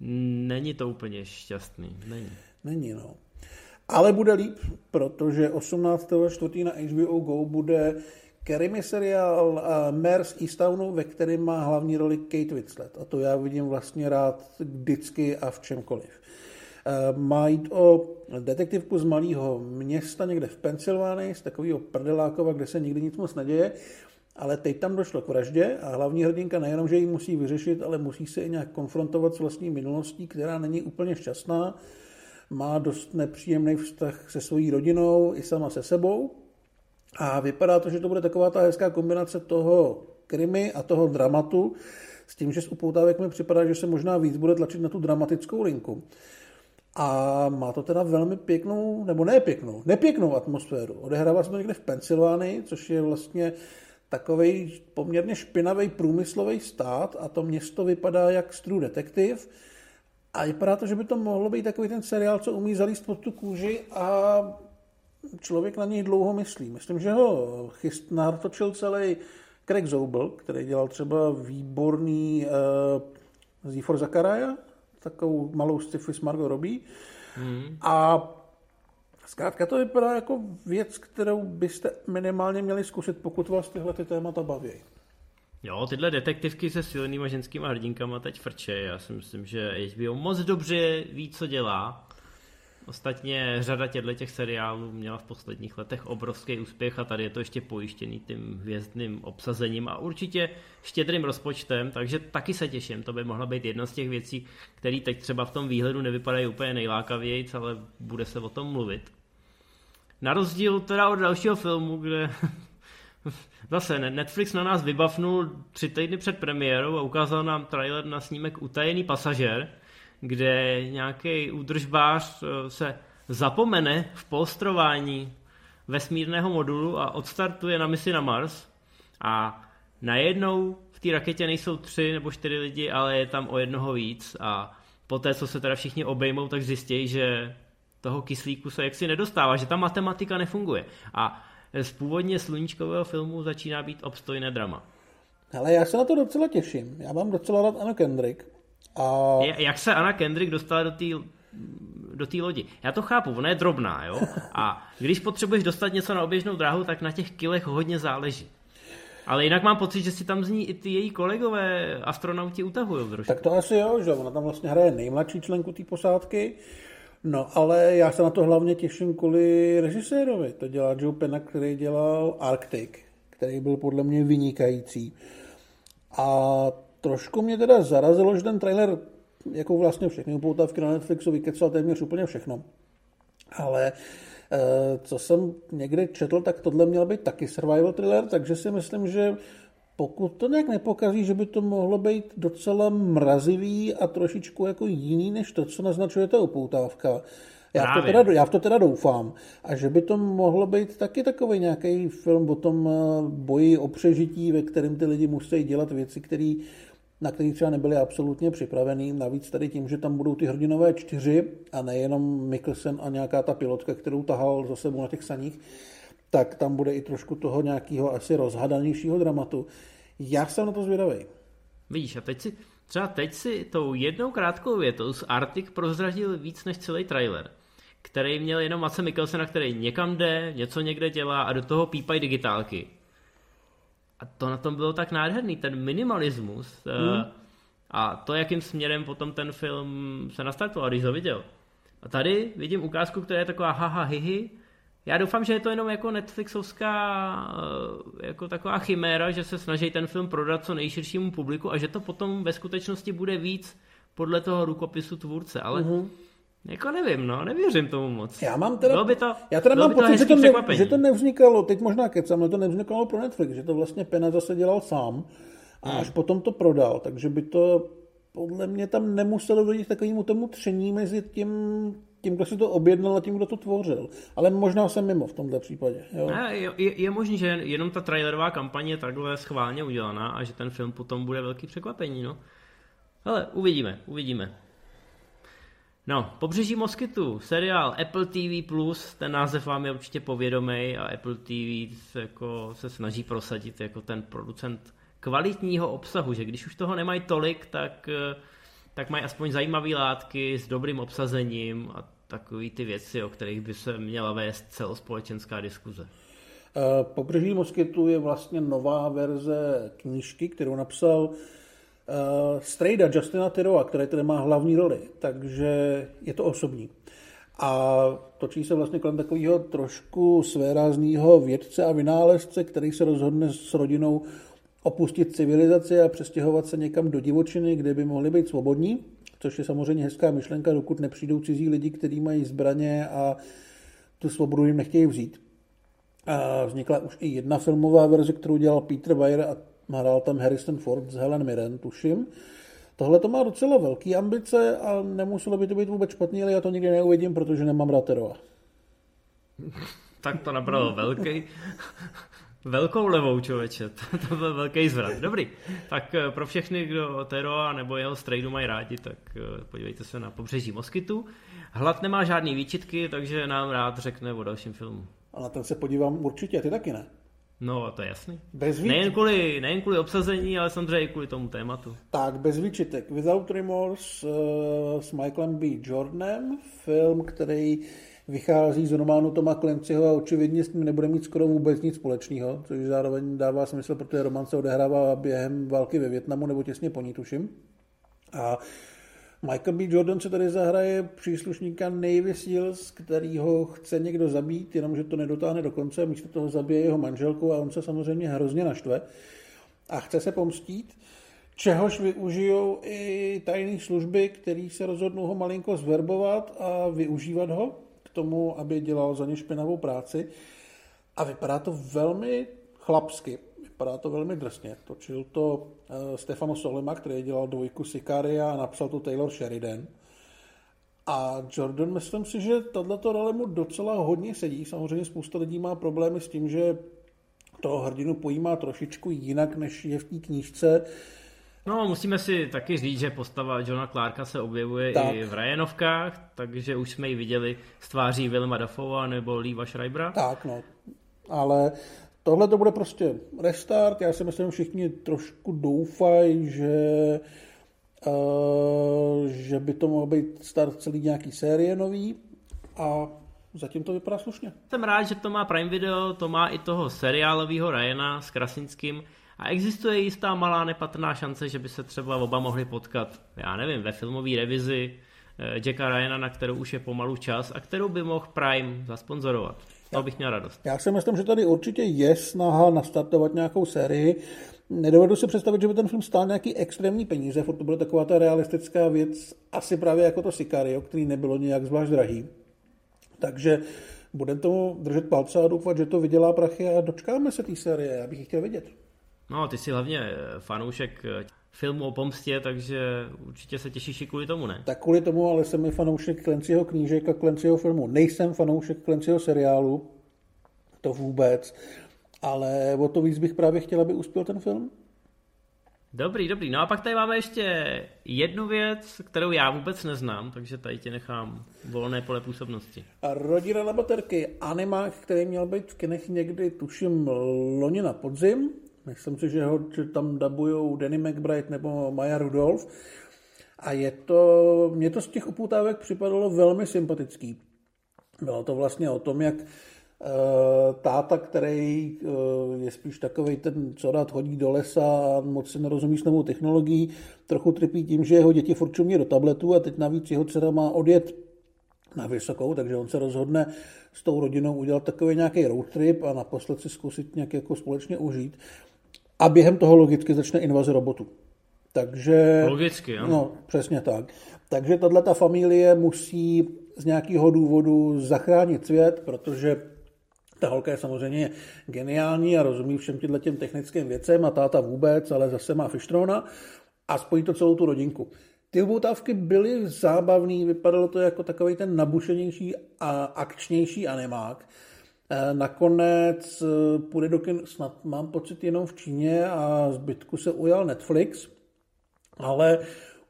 Není to úplně šťastný, není. Není, no. Ale bude líp, protože 18. čtvrtý na HBO Go bude Keremy seriál uh, Mare z Eastownu, ve kterém má hlavní roli Kate Winslet. A to já vidím vlastně rád vždycky a v čemkoliv. Eh, má jít o detektivku z malého města někde v Pensylvánii, z takového prdelákova, kde se nikdy nic moc neděje, ale teď tam došlo k vraždě a hlavní hrdinka nejenom, že ji musí vyřešit, ale musí se i nějak konfrontovat s vlastní minulostí, která není úplně šťastná, má dost nepříjemný vztah se svojí rodinou i sama se sebou a vypadá to, že to bude taková ta hezká kombinace toho krimi a toho dramatu, s tím, že z upoutávek mi připadá, že se možná víc bude tlačit na tu dramatickou linku. A má to teda velmi pěknou, nebo ne pěknou, nepěknou atmosféru. Odehrává se to někde v Pensylvánii, což je vlastně takový poměrně špinavý průmyslový stát a to město vypadá jak True Detective. A vypadá to, že by to mohlo být takový ten seriál, co umí zalíst pod tu kůži a člověk na něj dlouho myslí. Myslím, že ho chyst, natočil celý Craig Zobel, který dělal třeba výborný uh, Zífor Zakaraja, takovou malou sci-fi s Margot Robbie. Hmm. A zkrátka to vypadá jako věc, kterou byste minimálně měli zkusit, pokud vás tyhle ty témata baví. Jo, tyhle detektivky se silnýma ženskýma hrdinkama teď frče. Já si myslím, že HBO moc dobře ví, co dělá. Ostatně řada těchto těch seriálů měla v posledních letech obrovský úspěch a tady je to ještě pojištěný tím hvězdným obsazením a určitě štědrým rozpočtem, takže taky se těším. To by mohla být jedna z těch věcí, které teď třeba v tom výhledu nevypadají úplně nejlákavějíc, ale bude se o tom mluvit. Na rozdíl teda od dalšího filmu, kde zase Netflix na nás vybavnul tři týdny před premiérou a ukázal nám trailer na snímek Utajený pasažér, kde nějaký údržbář eh, se zapomene v polstrování vesmírného modulu a odstartuje na misi na Mars a najednou v té raketě nejsou tři nebo čtyři lidi, ale je tam o jednoho víc a poté, co se teda všichni obejmou, tak zjistí, že toho kyslíku se jaksi nedostává, že ta matematika nefunguje. A z původně sluníčkového filmu začíná být obstojné drama. Ale já se na to docela těším. Já mám docela rád Anna Kendrick. A... Jak se Anna Kendrick dostala do té do té lodi. Já to chápu, ona je drobná, jo? A když potřebuješ dostat něco na oběžnou dráhu, tak na těch kilech hodně záleží. Ale jinak mám pocit, že si tam z ní i ty její kolegové astronauti utahují trošku. Tak to asi jo, že ona tam vlastně hraje nejmladší členku té posádky. No, ale já se na to hlavně těším kvůli režisérovi. To dělá Joe Penna, který dělal Arctic, který byl podle mě vynikající. A trošku mě teda zarazilo, že ten trailer jako vlastně všechny upoutávky na Netflixu vykecal téměř úplně všechno. Ale eh, co jsem někde četl, tak tohle měl být taky survival thriller, takže si myslím, že pokud to nějak nepokazí, že by to mohlo být docela mrazivý a trošičku jako jiný, než to, co naznačuje ta upoutávka. Já v, to teda, já v to teda doufám. A že by to mohlo být taky takový nějaký film o tom eh, boji o přežití, ve kterém ty lidi musí dělat věci, které na který třeba nebyli absolutně připravený. Navíc tady tím, že tam budou ty hrdinové čtyři a nejenom Mikkelsen a nějaká ta pilotka, kterou tahal za sebou na těch saních, tak tam bude i trošku toho nějakého asi rozhadanějšího dramatu. Já jsem na to zvědavý. Vidíš, a teď si, třeba teď si tou jednou krátkou větou z Arctic prozradil víc než celý trailer, který měl jenom Mace Mikkelsena, který někam jde, něco někde dělá a do toho pípají digitálky. A to na tom bylo tak nádherný, ten minimalismus hmm. a to, jakým směrem potom ten film se nastartoval, když ho viděl. A tady vidím ukázku, která je taková haha hihi. Já doufám, že je to jenom jako Netflixovská eh, jako taková chiméra, že se snaží ten film prodat co nejširšímu publiku a že to potom ve skutečnosti bude víc podle toho rukopisu tvůrce, ale mm-hmm. Jako nevím, no, nevěřím tomu moc. Já mám teda, bylo by to, já teda mám pocit, že to, ne, že to nevznikalo, teď možná kecám, ale to nevznikalo pro Netflix, že to vlastně Pena zase dělal sám a hmm. až potom to prodal, takže by to podle mě tam nemuselo dojít takovému tomu tření mezi tím, tím, kdo si to objednal a tím, kdo to tvořil. Ale možná jsem mimo v tomto případě. Jo? Ne, je, je možný, že jenom ta trailerová kampaně je takhle schválně udělaná a že ten film potom bude velký překvapení. No. Ale uvidíme, uvidíme. No, Pobřeží Moskytu, seriál Apple TV+, ten název vám je určitě povědomý a Apple TV se, jako, se snaží prosadit jako ten producent kvalitního obsahu, že když už toho nemají tolik, tak, eh, tak mají aspoň zajímavé látky s dobrým obsazením a takové ty věci, o kterých by se měla vést celospolečenská diskuze. Eh, Pobřeží Moskytu je vlastně nová verze knížky, kterou napsal uh, strejda Justina Tyroa, který tady má hlavní roli, takže je to osobní. A točí se vlastně kolem takového trošku svérázného vědce a vynálezce, který se rozhodne s rodinou opustit civilizaci a přestěhovat se někam do divočiny, kde by mohli být svobodní, což je samozřejmě hezká myšlenka, dokud nepřijdou cizí lidi, kteří mají zbraně a tu svobodu jim nechtějí vzít. A vznikla už i jedna filmová verze, kterou dělal Peter Weir a hrál tam Harrison Ford s Helen Mirren, tuším. Tohle to má docela velký ambice a nemuselo by to být vůbec špatný, ale já to nikdy neuvidím, protože nemám Raterova. tak to napravil velký, velkou levou člověče, to, to byl velký zvrat. Dobrý, tak eh, pro všechny, kdo Teroa nebo jeho strejdu mají rádi, tak eh, podívejte se na pobřeží Moskytu. Hlad nemá žádný výčitky, takže nám rád řekne o dalším filmu. A na ten se podívám určitě, ty taky ne. No, to je jasný. Bez nejen, kvůli, nejen kvůli obsazení, ale samozřejmě i kvůli tomu tématu. Tak, bez výčitek. Without Remorse uh, s Michaelem B. Jordanem, film, který vychází z románu Toma Clancyho a očividně s tím nebude mít skoro vůbec nic společného, což zároveň dává smysl, protože román se odehrává během války ve Větnamu nebo těsně po ní, tuším. A Michael B. Jordan se tady zahraje příslušníka Navy Seals, který ho chce někdo zabít, jenomže to nedotáhne do konce a místo toho zabije jeho manželku a on se samozřejmě hrozně naštve a chce se pomstít, čehož využijou i tajné služby, které se rozhodnou ho malinko zverbovat a využívat ho k tomu, aby dělal za ně špinavou práci. A vypadá to velmi chlapsky. Vypadá to velmi drsně. Točil to uh, Stefano Solima, který dělal dvojku Sicaria a napsal to Taylor Sheridan. A Jordan, myslím si, že tato role mu docela hodně sedí. Samozřejmě spousta lidí má problémy s tím, že toho hrdinu pojímá trošičku jinak, než je v té knížce. No, musíme si taky říct, že postava Johna Clarka se objevuje tak. i v Ryanovkách, takže už jsme ji viděli s tváří Willema Dafoa nebo Leeva Schreibera. Tak, no. Ale Tohle to bude prostě restart. Já si myslím, že všichni trošku doufají, že, uh, že by to mohl být start celý nějaký série nový a zatím to vypadá slušně. Jsem rád, že to má Prime Video, to má i toho seriálového Ryana s Krasinským a existuje jistá malá nepatrná šance, že by se třeba oba mohli potkat, já nevím, ve filmové revizi eh, Jacka Ryana, na kterou už je pomalu čas a kterou by mohl Prime zasponzorovat. To bych měl radost. Já si myslím, že tady určitě je snaha nastartovat nějakou sérii. Nedovedu si představit, že by ten film stál nějaký extrémní peníze, furt to bude taková ta realistická věc, asi právě jako to Sicario, který nebylo nějak zvlášť drahý. Takže budeme tomu držet palce a doufat, že to vydělá prachy a dočkáme se té série. Já bych ji chtěl vidět. No, ty jsi hlavně eh, fanoušek eh, filmu o pomstě, takže určitě se těšíš i kvůli tomu, ne? Tak kvůli tomu, ale jsem i fanoušek Klenciho knížek a Klenciho filmu. Nejsem fanoušek Klenciho seriálu, to vůbec, ale o to víc bych právě chtěl, aby uspěl ten film. Dobrý, dobrý. No a pak tady máme ještě jednu věc, kterou já vůbec neznám, takže tady ti nechám volné pole působnosti. A rodina na baterky, animák, který měl být v kinech někdy, tuším, loni na podzim. Myslím si, že ho že tam dabujou Danny McBride nebo Maya Rudolph. A je to, mě to z těch upoutávek připadalo velmi sympatický. Bylo to vlastně o tom, jak Eh, táta, který eh, je spíš takový ten, co rád chodí do lesa a moc se nerozumí s novou technologií, trochu trpí tím, že jeho děti furt do tabletu a teď navíc jeho dcera má odjet na vysokou, takže on se rozhodne s tou rodinou udělat takový nějaký road trip a naposled si zkusit nějak jako společně užít. A během toho logicky začne invaze robotů. Takže... Logicky, jo. No, přesně tak. Takže tahle ta familie musí z nějakého důvodu zachránit svět, protože ta holka je samozřejmě geniální a rozumí všem těmhle těm technickým věcem a táta vůbec, ale zase má fištrona a spojí to celou tu rodinku. Ty upoutávky byly zábavný, vypadalo to jako takový ten nabušenější a akčnější animák. E, nakonec e, půjde do kin, snad mám pocit jenom v Číně a zbytku se ujal Netflix, ale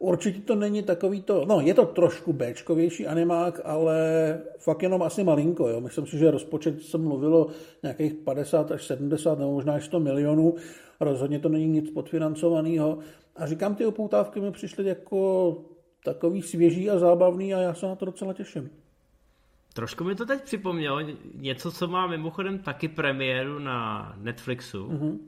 Určitě to není takový to, no je to trošku Bčkovější animák, ale fakt jenom asi malinko, jo. Myslím si, že rozpočet se mluvilo nějakých 50 až 70 nebo možná až 100 milionů. Rozhodně to není nic podfinancovaného. A říkám, ty upoutávky mi přišly jako takový svěží a zábavný a já se na to docela těším. Trošku mi to teď připomnělo něco, co má mimochodem taky premiéru na Netflixu. Mm-hmm.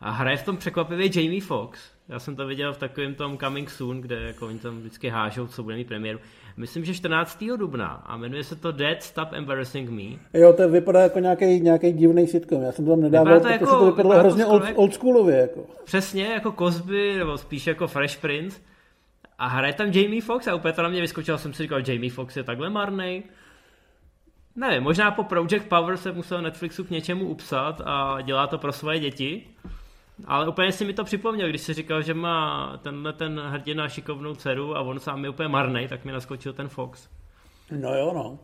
A hraje v tom překvapivě Jamie Foxx. Já jsem to viděl v takovém tom Coming Soon, kde jako oni tam vždycky hážou, co bude mít premiéru. Myslím, že 14. dubna a jmenuje se to Dead Stop Embarrassing Me. Jo, to vypadá jako nějaký, nějaký divný sitcom. Já jsem to tam nedával, to jako, to vypadalo hrozně old, oldschoolově. Jako. Přesně, jako Cosby, nebo spíš jako Fresh Prince. A hraje tam Jamie Foxx a úplně to na mě vyskočilo, jsem si říkal, Jamie Foxx je takhle marný. Nevím, možná po Project Power se musel Netflixu k něčemu upsat a dělá to pro svoje děti. Ale úplně si mi to připomněl, když si říkal, že má tenhle ten hrdina šikovnou dceru a on sám je úplně marný, tak mi naskočil ten Fox. No jo, no.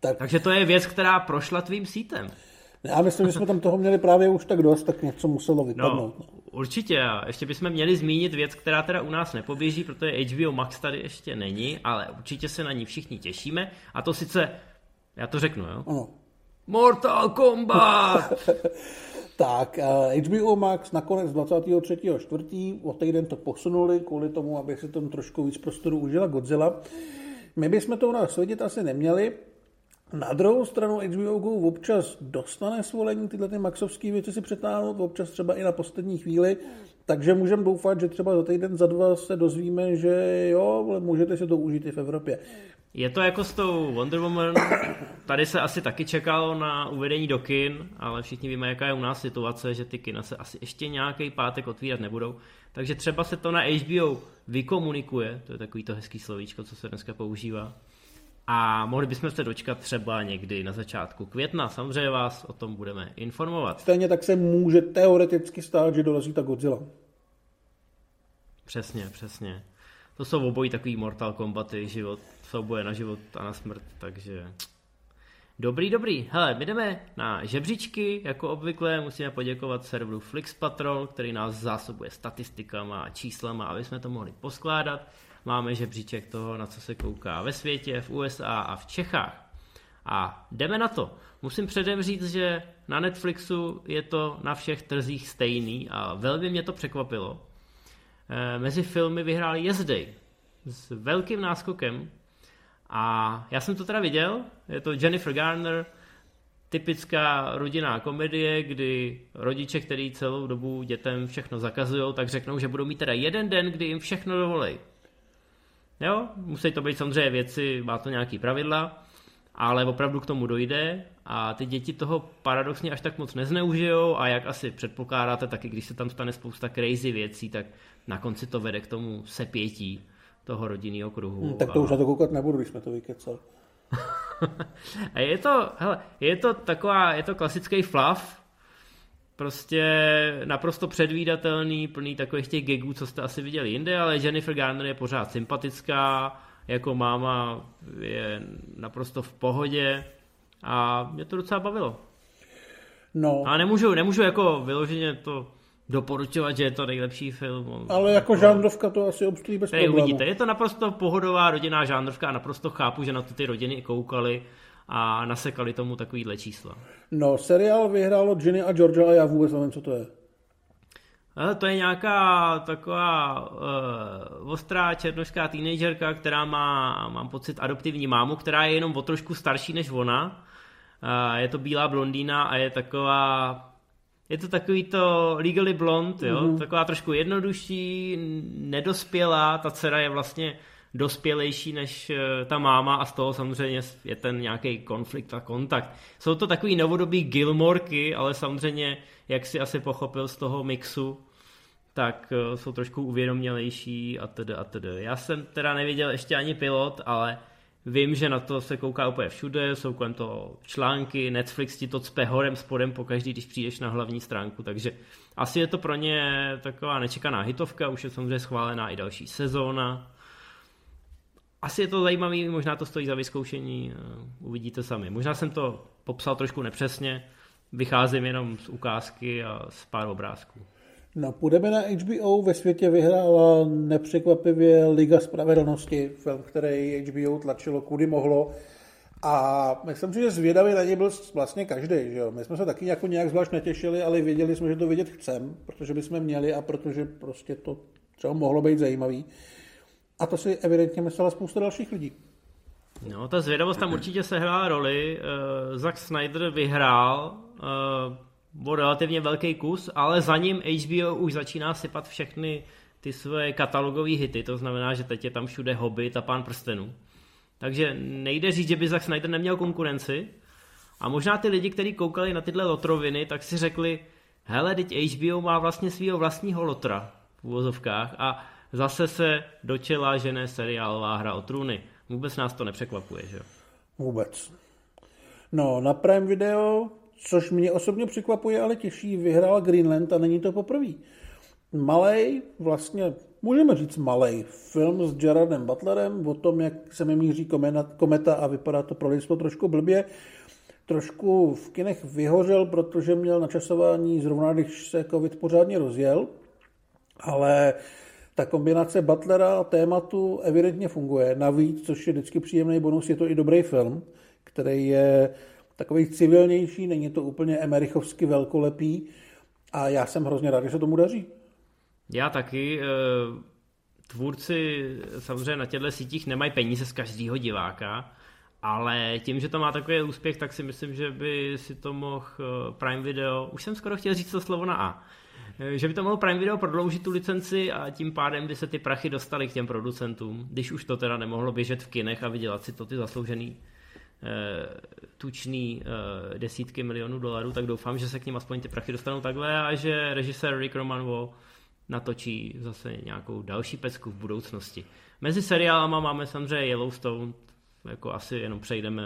Tak... Takže to je věc, která prošla tvým sítem. Já myslím, že jsme tam toho měli právě už tak dost, tak něco muselo vypadnout. No, určitě. A ještě bychom měli zmínit věc, která teda u nás nepoběží, protože HBO Max tady ještě není, ale určitě se na ní všichni těšíme. A to sice, já to řeknu, jo? Ano. Mortal Kombat! Tak, HBO eh, Max nakonec 23.4. o týden to posunuli kvůli tomu, aby si tam trošku víc prostoru užila Godzilla. My bychom to u nás vidět asi neměli. Na druhou stranu HBO Go občas dostane svolení tyhle ty maxovské věci si přetáhnout, občas třeba i na poslední chvíli, takže můžeme doufat, že třeba za týden, za dva se dozvíme, že jo, ale můžete si to užít i v Evropě. Je to jako s tou Wonder Woman, tady se asi taky čekalo na uvedení do kin, ale všichni víme, jaká je u nás situace, že ty kina se asi ještě nějaký pátek otvírat nebudou. Takže třeba se to na HBO vykomunikuje, to je takový to hezký slovíčko, co se dneska používá. A mohli bychom se dočkat třeba někdy na začátku května. Samozřejmě vás o tom budeme informovat. Stejně tak se může teoreticky stát, že dorazí ta Godzilla. Přesně, přesně. To jsou obojí takový Mortal Kombaty, život, souboje na život a na smrt, takže... Dobrý, dobrý. Hele, my jdeme na žebříčky, jako obvykle musíme poděkovat serveru Flix Patrol, který nás zásobuje statistikama a číslama, aby jsme to mohli poskládat. Máme žebříček toho, na co se kouká ve světě, v USA a v Čechách. A jdeme na to. Musím předem říct, že na Netflixu je to na všech trzích stejný a velmi mě to překvapilo. E, mezi filmy vyhráli Yesterday s velkým náskokem a já jsem to teda viděl, je to Jennifer Garner, typická rodinná komedie, kdy rodiče, který celou dobu dětem všechno zakazují, tak řeknou, že budou mít teda jeden den, kdy jim všechno dovolej. Jo, musí to být samozřejmě věci, má to nějaký pravidla, ale opravdu k tomu dojde a ty děti toho paradoxně až tak moc nezneužijou a jak asi předpokládáte, taky když se tam stane spousta crazy věcí, tak na konci to vede k tomu sepětí toho rodinného kruhu. Hmm, tak to a... už na to koukat nebudu, když jsme to vykecali. a je to, hele, je to taková, je to klasický fluff, prostě naprosto předvídatelný, plný takových těch gagů, co jste asi viděli jinde, ale Jennifer Garner je pořád sympatická, jako máma je naprosto v pohodě a mě to docela bavilo. No. A nemůžu, nemůžu jako vyloženě to doporučovat, že je to nejlepší film. Ale jako, jako žánrovka to asi obstojí bez problémů. uvidíte, je to naprosto pohodová rodinná žánrovka a naprosto chápu, že na to ty rodiny koukali a nasekali tomu takovýhle čísla. No, seriál vyhrálo Ginny a Georgia a já vůbec nevím, co to je. Ale to je nějaká taková uh, ostrá černošská teenagerka, která má, mám pocit, adoptivní mámu, která je jenom o trošku starší než ona. Uh, je to bílá blondýna a je taková je to takový to legally blonde, jo? Mm-hmm. taková trošku jednodušší, nedospělá, ta dcera je vlastně dospělejší než eh, ta máma a z toho samozřejmě je ten nějaký konflikt a kontakt. Jsou to takový novodobý Gilmorky, ale samozřejmě, jak si asi pochopil z toho mixu, tak eh, jsou trošku uvědomělejší a tedy a tedy. Já jsem teda neviděl ještě ani pilot, ale Vím, že na to se kouká úplně všude, jsou kolem toho články, Netflix ti to cpe horem spodem pokaždý, když přijdeš na hlavní stránku, takže asi je to pro ně taková nečekaná hitovka, už je samozřejmě schválená i další sezóna. Asi je to zajímavý, možná to stojí za vyzkoušení, eh, uvidíte sami. Možná jsem to popsal trošku nepřesně, vycházím jenom z ukázky a z pár obrázků. No, půjdeme na HBO. Ve světě vyhrála nepřekvapivě Liga spravedlnosti, film, který HBO tlačilo kudy mohlo. A myslím si, že zvědavý na něj byl vlastně každý. Že jo? My jsme se taky jako nějak zvlášť netěšili, ale věděli jsme, že to vidět chcem, protože bychom měli a protože prostě to třeba mohlo být zajímavý. A to si evidentně myslela spousta dalších lidí. No, ta zvědavost tam určitě sehrála roli. Uh, Zack Snyder vyhrál uh, o relativně velký kus, ale za ním HBO už začíná sypat všechny ty své katalogové hity, to znamená, že teď je tam všude Hobbit a Pán prstenů. Takže nejde říct, že by Zack Snyder neměl konkurenci a možná ty lidi, kteří koukali na tyhle lotroviny, tak si řekli, hele, teď HBO má vlastně svého vlastního lotra v uvozovkách a zase se do čela žene seriálová hra o trůny. Vůbec nás to nepřekvapuje, že jo? Vůbec. No, na Prime Video což mě osobně překvapuje, ale těší, vyhrál Greenland a není to poprvé. Malej, vlastně můžeme říct malej, film s Gerardem Butlerem o tom, jak se mi míří kometa a vypadá to pro lidstvo trošku blbě. Trošku v kinech vyhořel, protože měl načasování zrovna, když se covid pořádně rozjel, ale ta kombinace Butlera a tématu evidentně funguje. Navíc, což je vždycky příjemný bonus, je to i dobrý film, který je takový civilnější, není to úplně emerichovsky velkolepý a já jsem hrozně rád, že se tomu daří. Já taky. Eh, tvůrci samozřejmě na těchto sítích nemají peníze z každého diváka, ale tím, že to má takový úspěch, tak si myslím, že by si to mohl eh, Prime Video, už jsem skoro chtěl říct to slovo na A, že by to mohlo Prime Video prodloužit tu licenci a tím pádem by se ty prachy dostaly k těm producentům, když už to teda nemohlo běžet v kinech a vydělat si to ty zasloužený Eh, tučný uh, desítky milionů dolarů, tak doufám, že se k ním aspoň ty prachy dostanou takhle a že režisér Rick Romanvo natočí zase nějakou další pecku v budoucnosti. Mezi seriálama máme samozřejmě Yellowstone, jako asi jenom přejdeme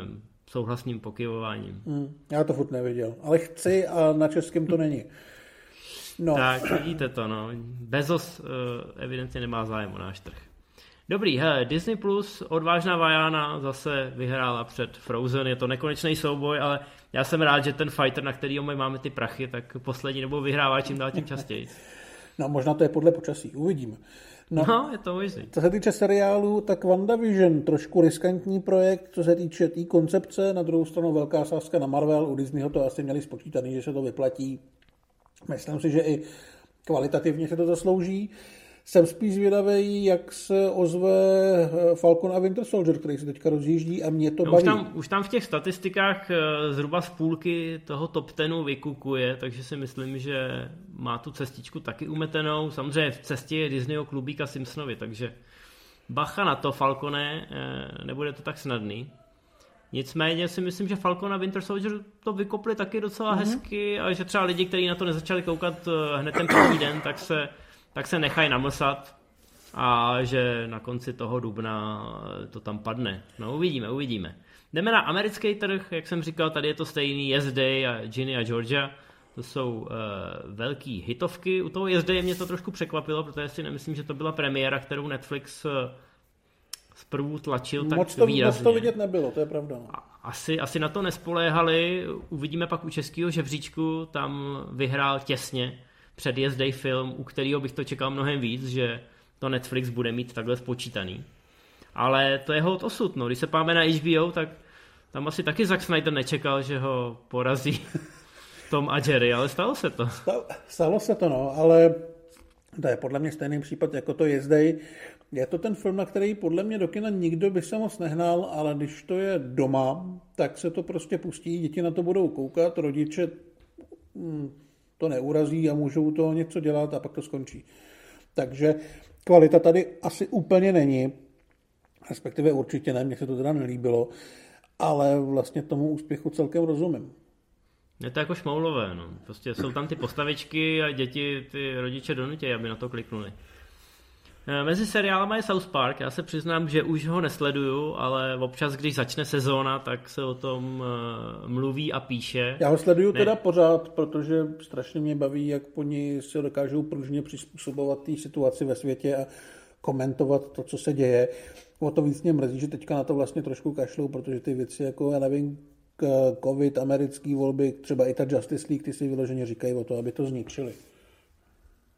souhlasným pokyvováním. Mm, já to furt neviděl, ale chci a na českém to není. No. Tak vidíte to, no. Bezos uh, evidentně nemá zájem o náš trh. Dobrý, he, Disney Plus, odvážná Vajana zase vyhrála před Frozen, je to nekonečný souboj, ale já jsem rád, že ten fighter, na který my máme ty prachy, tak poslední dobou vyhrává čím dál tím častěji. No možná to je podle počasí, uvidíme. No, no je to easy. Co se týče seriálu, tak WandaVision, trošku riskantní projekt, co se týče té tý koncepce, na druhou stranu velká sázka na Marvel, u Disneyho to asi měli spočítaný, že se to vyplatí. Myslím si, že i kvalitativně se to zaslouží. Jsem spíš zvědavý, jak se ozve eh, Falcon a Winter Soldier, který se teďka rozjíždí a mě to no, baví. Už tam, už tam v těch statistikách eh, zhruba z půlky toho top tenu vykukuje, takže si myslím, že má tu cestičku taky umetenou. Samozřejmě v cestě je Disneyho klubíka Simpsonovi, takže bacha na to, Falcone, eh, nebude to tak snadný. Nicméně si myslím, že Falcon a Winter Soldier to vykopli taky docela mm-hmm. hezky a že třeba lidi, kteří na to nezačali koukat hned ten první den, tak se tak se nechají namlsat a že na konci toho dubna to tam padne. No uvidíme, uvidíme. Jdeme na americký trh, jak jsem říkal, tady je to stejný, Yes Day a Ginny a Georgia. To jsou uh, velký hitovky. U toho Yes Day mě to trošku překvapilo, protože si nemyslím, že to byla premiéra, kterou Netflix uh, zprvu tlačil moc tak to, výrazně. Moc to vidět nebylo, to je pravda. No. Asi, asi na to nespoléhali. Uvidíme pak u českého žebříčku, tam vyhrál těsně před Day film, u kterého bych to čekal mnohem víc, že to Netflix bude mít takhle spočítaný. Ale to je hod osud, no. Když se páme na HBO, tak tam asi taky Zack Snyder nečekal, že ho porazí Tom a Jerry, ale stalo se to. Stalo se to, no, ale to je podle mě stejný případ, jako to jezdej. Je to ten film, na který podle mě do kina nikdo by se moc nehnal, ale když to je doma, tak se to prostě pustí, děti na to budou koukat, rodiče hm, to neurazí a můžou to něco dělat a pak to skončí. Takže kvalita tady asi úplně není, respektive určitě ne, mně se to teda nelíbilo, ale vlastně tomu úspěchu celkem rozumím. Je to jako šmoulové, no. Prostě jsou tam ty postavičky a děti, ty rodiče donutí, aby na to kliknuli. Eh, mezi seriálama je South Park. Já se přiznám, že už ho nesleduju, ale občas, když začne sezóna, tak se o tom eh, mluví a píše. Já ho sleduju ne. teda pořád, protože strašně mě baví, jak po ní se dokážou pružně přizpůsobovat té situaci ve světě a komentovat to, co se děje. O to víc mě mrzí, že teďka na to vlastně trošku kašlou, protože ty věci jako, já nevím, covid, americké volby, třeba i ta Justice League, ty si vyloženě říkají o to, aby to zničili.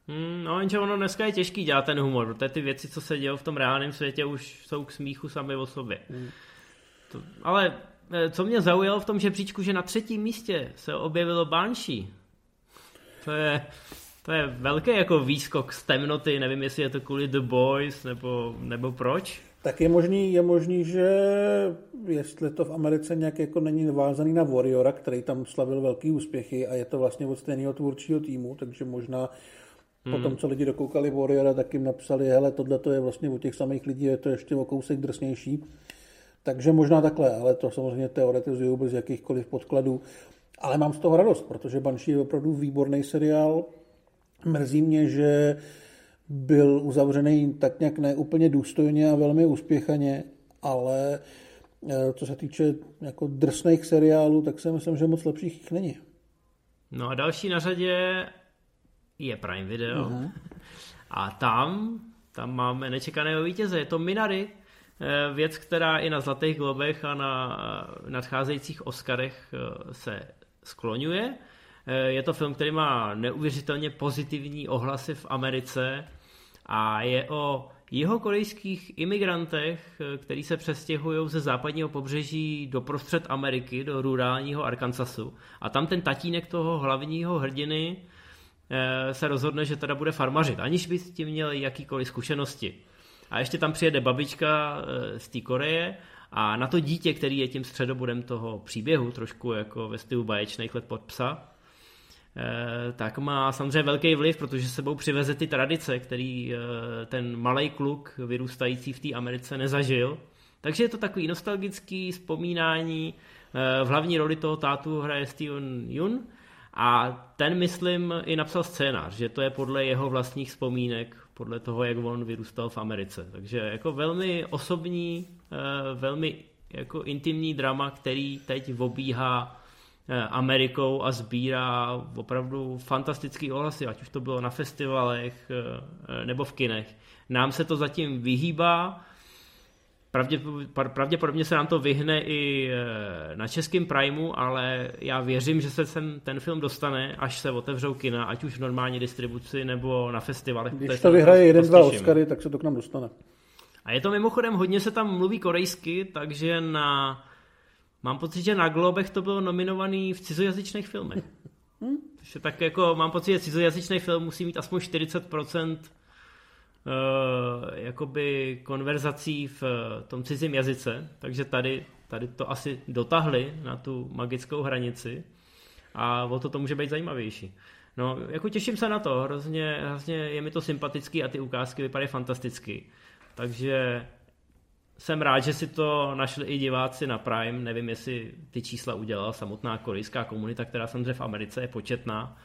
Hmm, no, jenže ono dneska je těžký dělat ten humor, protože ty věci, co se dějí v tom reálném světě, už jsou k smíchu sami o sobě. Hmm. To, ale eh, co mě zaujalo v tom žebříčku, že na třetím místě se objevilo Banshee. To je, to je velký jako výskok z temnoty, nevím, jestli je to kvůli The Boys, nebo, nebo proč. Tak je možný, je možný, že jestli to v Americe nějak jako není vázaný na Warriora, který tam slavil velký úspěchy a je to vlastně od stejného tvůrčího týmu, takže možná Hmm. Potom, co lidi dokoukali Warriora, tak jim napsali, hele, tohle to je vlastně u těch samých lidí, je to ještě o kousek drsnější. Takže možná takhle, ale to samozřejmě teoretizuju bez jakýchkoliv podkladů. Ale mám z toho radost, protože Banshee je opravdu výborný seriál. Mrzí mě, že byl uzavřený tak nějak neúplně důstojně a velmi úspěchaně, ale eh, co se týče jako drsných seriálů, tak si myslím, že moc lepších není. No a další na řadě je Prime Video. Uh-huh. A tam, tam máme nečekaného vítěze, je to Minary, eh, věc, která i na Zlatých globech a na eh, nadcházejících Oscarech eh, se skloňuje. Je to film, který má neuvěřitelně pozitivní ohlasy v Americe a je o jihokorejských imigrantech, který se přestěhují ze západního pobřeží do prostřed Ameriky, do rurálního Arkansasu. A tam ten tatínek toho hlavního hrdiny se rozhodne, že teda bude farmařit, aniž by s tím měl jakýkoliv zkušenosti. A ještě tam přijede babička eh, z té Koreje a na to dítě, který je tím středobodem toho příběhu, trošku jako ve stylu baječných let pod psa, eh, tak má samozřejmě velký vliv, protože sebou přiveze ty tradice, který ten malý kluk vyrůstající v té Americe nezažil. Takže je to takový nostalgický vzpomínání. V hlavní roli toho tátu hraje Steven Yun, a ten, myslím, i napsal scénář, že to je podle jeho vlastních vzpomínek, podle toho, jak on vyrůstal v Americe. Takže jako velmi osobní, eh, velmi jako intimní drama, který teď obíhá eh, Amerikou a sbírá opravdu fantastický ohlasy, ať už to bylo na festivalech eh, nebo v kinech. Nám se to zatím vyhýbá, pravděpodobně se nám to vyhne i eh, na českém Primeu, ale já věřím, že se sem ten film dostane, až se otevřou kina, ať už v normální distribuci nebo na festivalech. Když to vyhraje jeden, dva Oscary, tak se to k nám dostane. A je to mimochodem, hodně se tam mluví korejsky, takže na, mám pocit, že na Globech to bylo nominovaný v cizojazyčných filmech. Hmm? Takže tak jako mám pocit, že cizojazyčný film musí mít aspoň 40% uh, jakoby konverzací v eh, tom cizím jazyce, takže tady, tady to asi dotahli na tu magickou hranici a o to to může být zajímavější. No, jako těším se na to, hrozně, hrozně je mi to sympatický a ty ukázky vypadají fantasticky. Takže jsem rád, že si to našli i diváci na Prime. Nevím, jestli ty čísla udělala samotná korejská komunita, která samozřejmě v Americe je početná,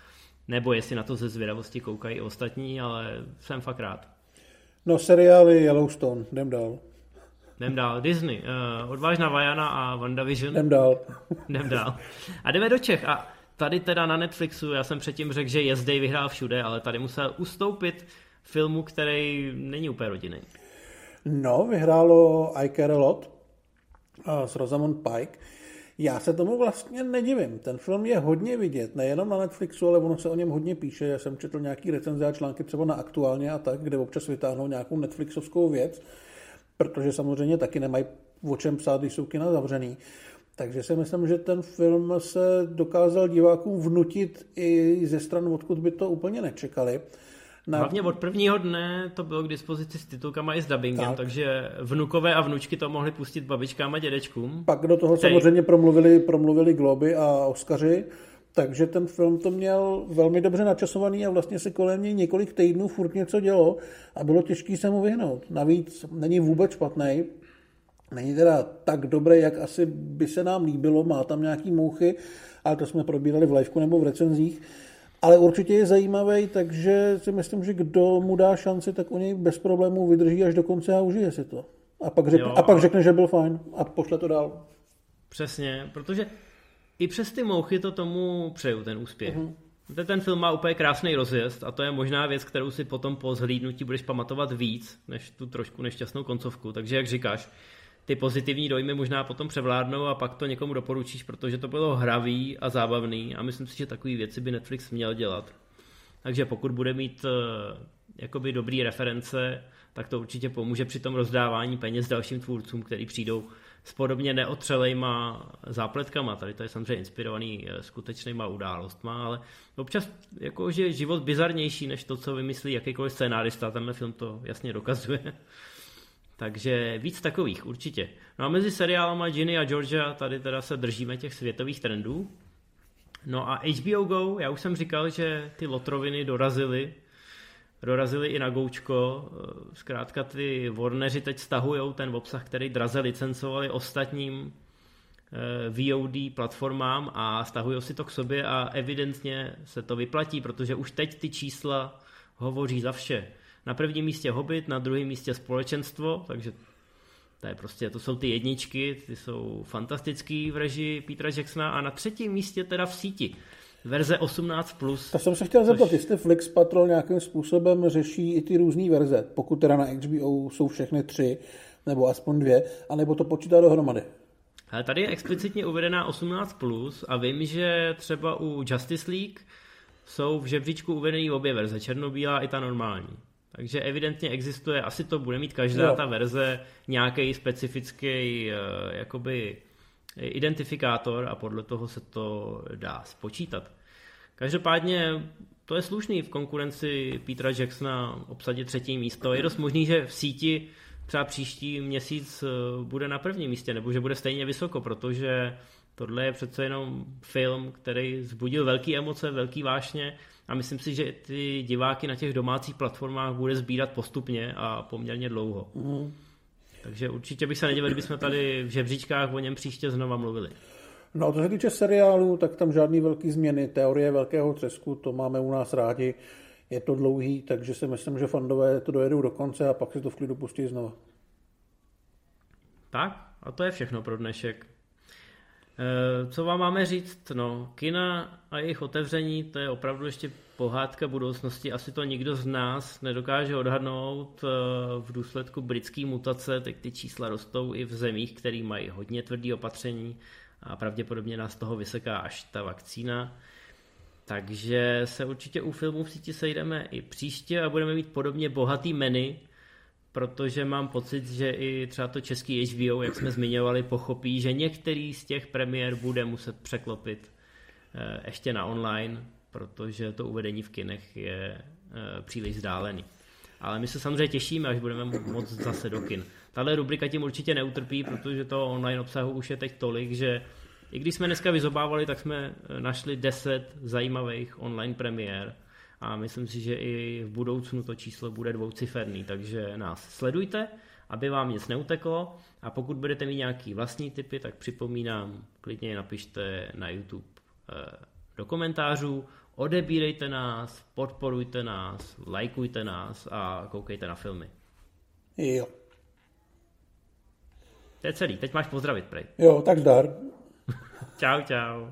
nebo jestli na to ze zvědavosti koukají ostatní, ale jsem fakt rád. No, seriály Yellowstone, jdem dál. Jdem dál. Disney, uh, Odvážná Vajana a WandaVision. Jdem dál. jdem dál. A jdeme do Čech. A tady teda na Netflixu, já jsem předtím řekl, že Jezdej vyhrál všude, ale tady musel ustoupit filmu, který není úplně rodinný. No, vyhrálo I Care A Lot uh, s Rosamund Pike. Já se tomu vlastně nedivím. Ten film je hodně vidět, nejenom na Netflixu, ale ono se o něm hodně píše. Já jsem četl nějaký recenze a články třeba na aktuálně a tak, kde občas vytáhnou nějakou Netflixovskou věc, protože samozřejmě taky nemají o čem psát, když jsou kina zavřený. Takže si myslím, že ten film se dokázal divákům vnutit i ze stran, odkud by to úplně nečekali. Na... Hlavně od prvního dne to bylo k dispozici s titulkama i s dubbingem, tak. takže vnukové a vnučky to mohli pustit babičkám a dědečkům. Pak do toho který... samozřejmě promluvili, promluvili Globy a Oscaři, takže ten film to měl velmi dobře načasovaný a vlastně se kolem něj několik týdnů furt něco dělo a bylo těžké se mu vyhnout. Navíc není vůbec špatný, není teda tak dobrý, jak asi by se nám líbilo, má tam nějaký mouchy, ale to jsme probírali v liveku nebo v recenzích, ale určitě je zajímavý, takže si myslím, že kdo mu dá šanci, tak u něj bez problémů vydrží až do konce a užije si to. A pak, řekne, jo, a pak řekne, že byl fajn a pošle to dál. Přesně, protože i přes ty mouchy to tomu přeju, ten úspěch. Uh-huh. Ten film má úplně krásný rozjezd a to je možná věc, kterou si potom po zhlídnutí budeš pamatovat víc, než tu trošku nešťastnou koncovku. Takže jak říkáš, ty pozitivní dojmy možná potom převládnou a pak to někomu doporučíš, protože to bylo hravý a zábavný a myslím si, že takové věci by Netflix měl dělat. Takže pokud bude mít uh, jakoby dobrý reference, tak to určitě pomůže při tom rozdávání peněz dalším tvůrcům, který přijdou s podobně neotřelejma zápletkama. Tady to je samozřejmě inspirovaný uh, skutečnýma událostma, ale občas jako, že život bizarnější než to, co vymyslí jakýkoliv scénárista. Tenhle film to jasně dokazuje. Takže víc takových určitě. No a mezi seriálama Ginny a Georgia tady teda se držíme těch světových trendů. No a HBO Go, já už jsem říkal, že ty lotroviny dorazily, dorazily i na Goučko. Zkrátka ty Warneri teď stahují ten obsah, který draze licencovali ostatním eh, VOD platformám a stahují si to k sobě a evidentně se to vyplatí, protože už teď ty čísla hovoří za vše. Na prvním místě Hobbit, na druhém místě Společenstvo, takže to je prostě, to jsou ty jedničky, ty jsou fantastický v režii Petra Jacksona a na třetím místě teda v síti. Verze 18+. Plus, to jsem se chtěl což... zeptat, jestli Flix Patrol nějakým způsobem řeší i ty různé verze, pokud teda na HBO jsou všechny tři, nebo aspoň dvě, anebo to počítá dohromady. Ale tady je explicitně uvedená 18+, plus a vím, že třeba u Justice League jsou v žebříčku uvedený obě verze, černobílá i ta normální. Takže evidentně existuje, asi to bude mít každá jo. ta verze nějaký specifický uh, jakoby identifikátor a podle toho se to dá spočítat. Každopádně to je slušný v konkurenci Petra Jacksona obsadit třetí místo. Je dost možný, že v síti třeba příští měsíc eh, bude na prvním místě, nebo že bude stejně vysoko, protože tohle je přece jenom film, který zbudil velké emoce, velký vášně a myslím si, že ty diváky na těch domácích platformách bude sbírat postupně a poměrně dlouho. Mm. Takže určitě bych se nedivil, kdybychom tady v žebříčkách o něm příště znova mluvili. No, to se týče seriálu, tak tam žádný velký změny. Teorie velkého třesku, to máme u nás rádi. Je to dlouhý, takže si myslím, že fandové to dojedou do konce a pak si to v klidu pustí znova. Tak, a to je všechno pro dnešek. Eh, co vám máme říct? No, kina a jejich otevření, to je opravdu ještě pohádka budoucnosti. Asi to nikdo z nás nedokáže odhadnout eh, v důsledku britské mutace. Teď ty čísla rostou i v zemích, které mají hodně tvrdý opatření a pravděpodobně nás toho vyseká až ta vakcína. Takže se určitě u filmů v síti sejdeme i příště a budeme mít podobně bohatý menu, protože mám pocit, že i třeba to český HBO, jak jsme zmiňovali, pochopí, že některý z těch premiér bude muset překlopit eh, ještě na online, protože to uvedení v kinech je eh, příliš vzdálený. Ale my se samozřejmě těšíme, až budeme moc zase do kin. Tahle rubrika tím určitě neutrpí, protože to online obsahu už je teď tolik, že i když jsme dneska vyzobávali, tak jsme eh, našli 10 zajímavých online premiér a myslím si, že i v budoucnu to číslo bude dvouciferný, takže nás sledujte, aby vám nic neuteklo a pokud budete mít nějaký vlastní typy, tak připomínám, klidně je napište na YouTube eh, do komentářů, odebírejte nás, podporujte nás, lajkujte nás a koukejte na filmy. Jo. To je celý, teď máš pozdravit, prej. Jo, tak zdar. Čau, čau.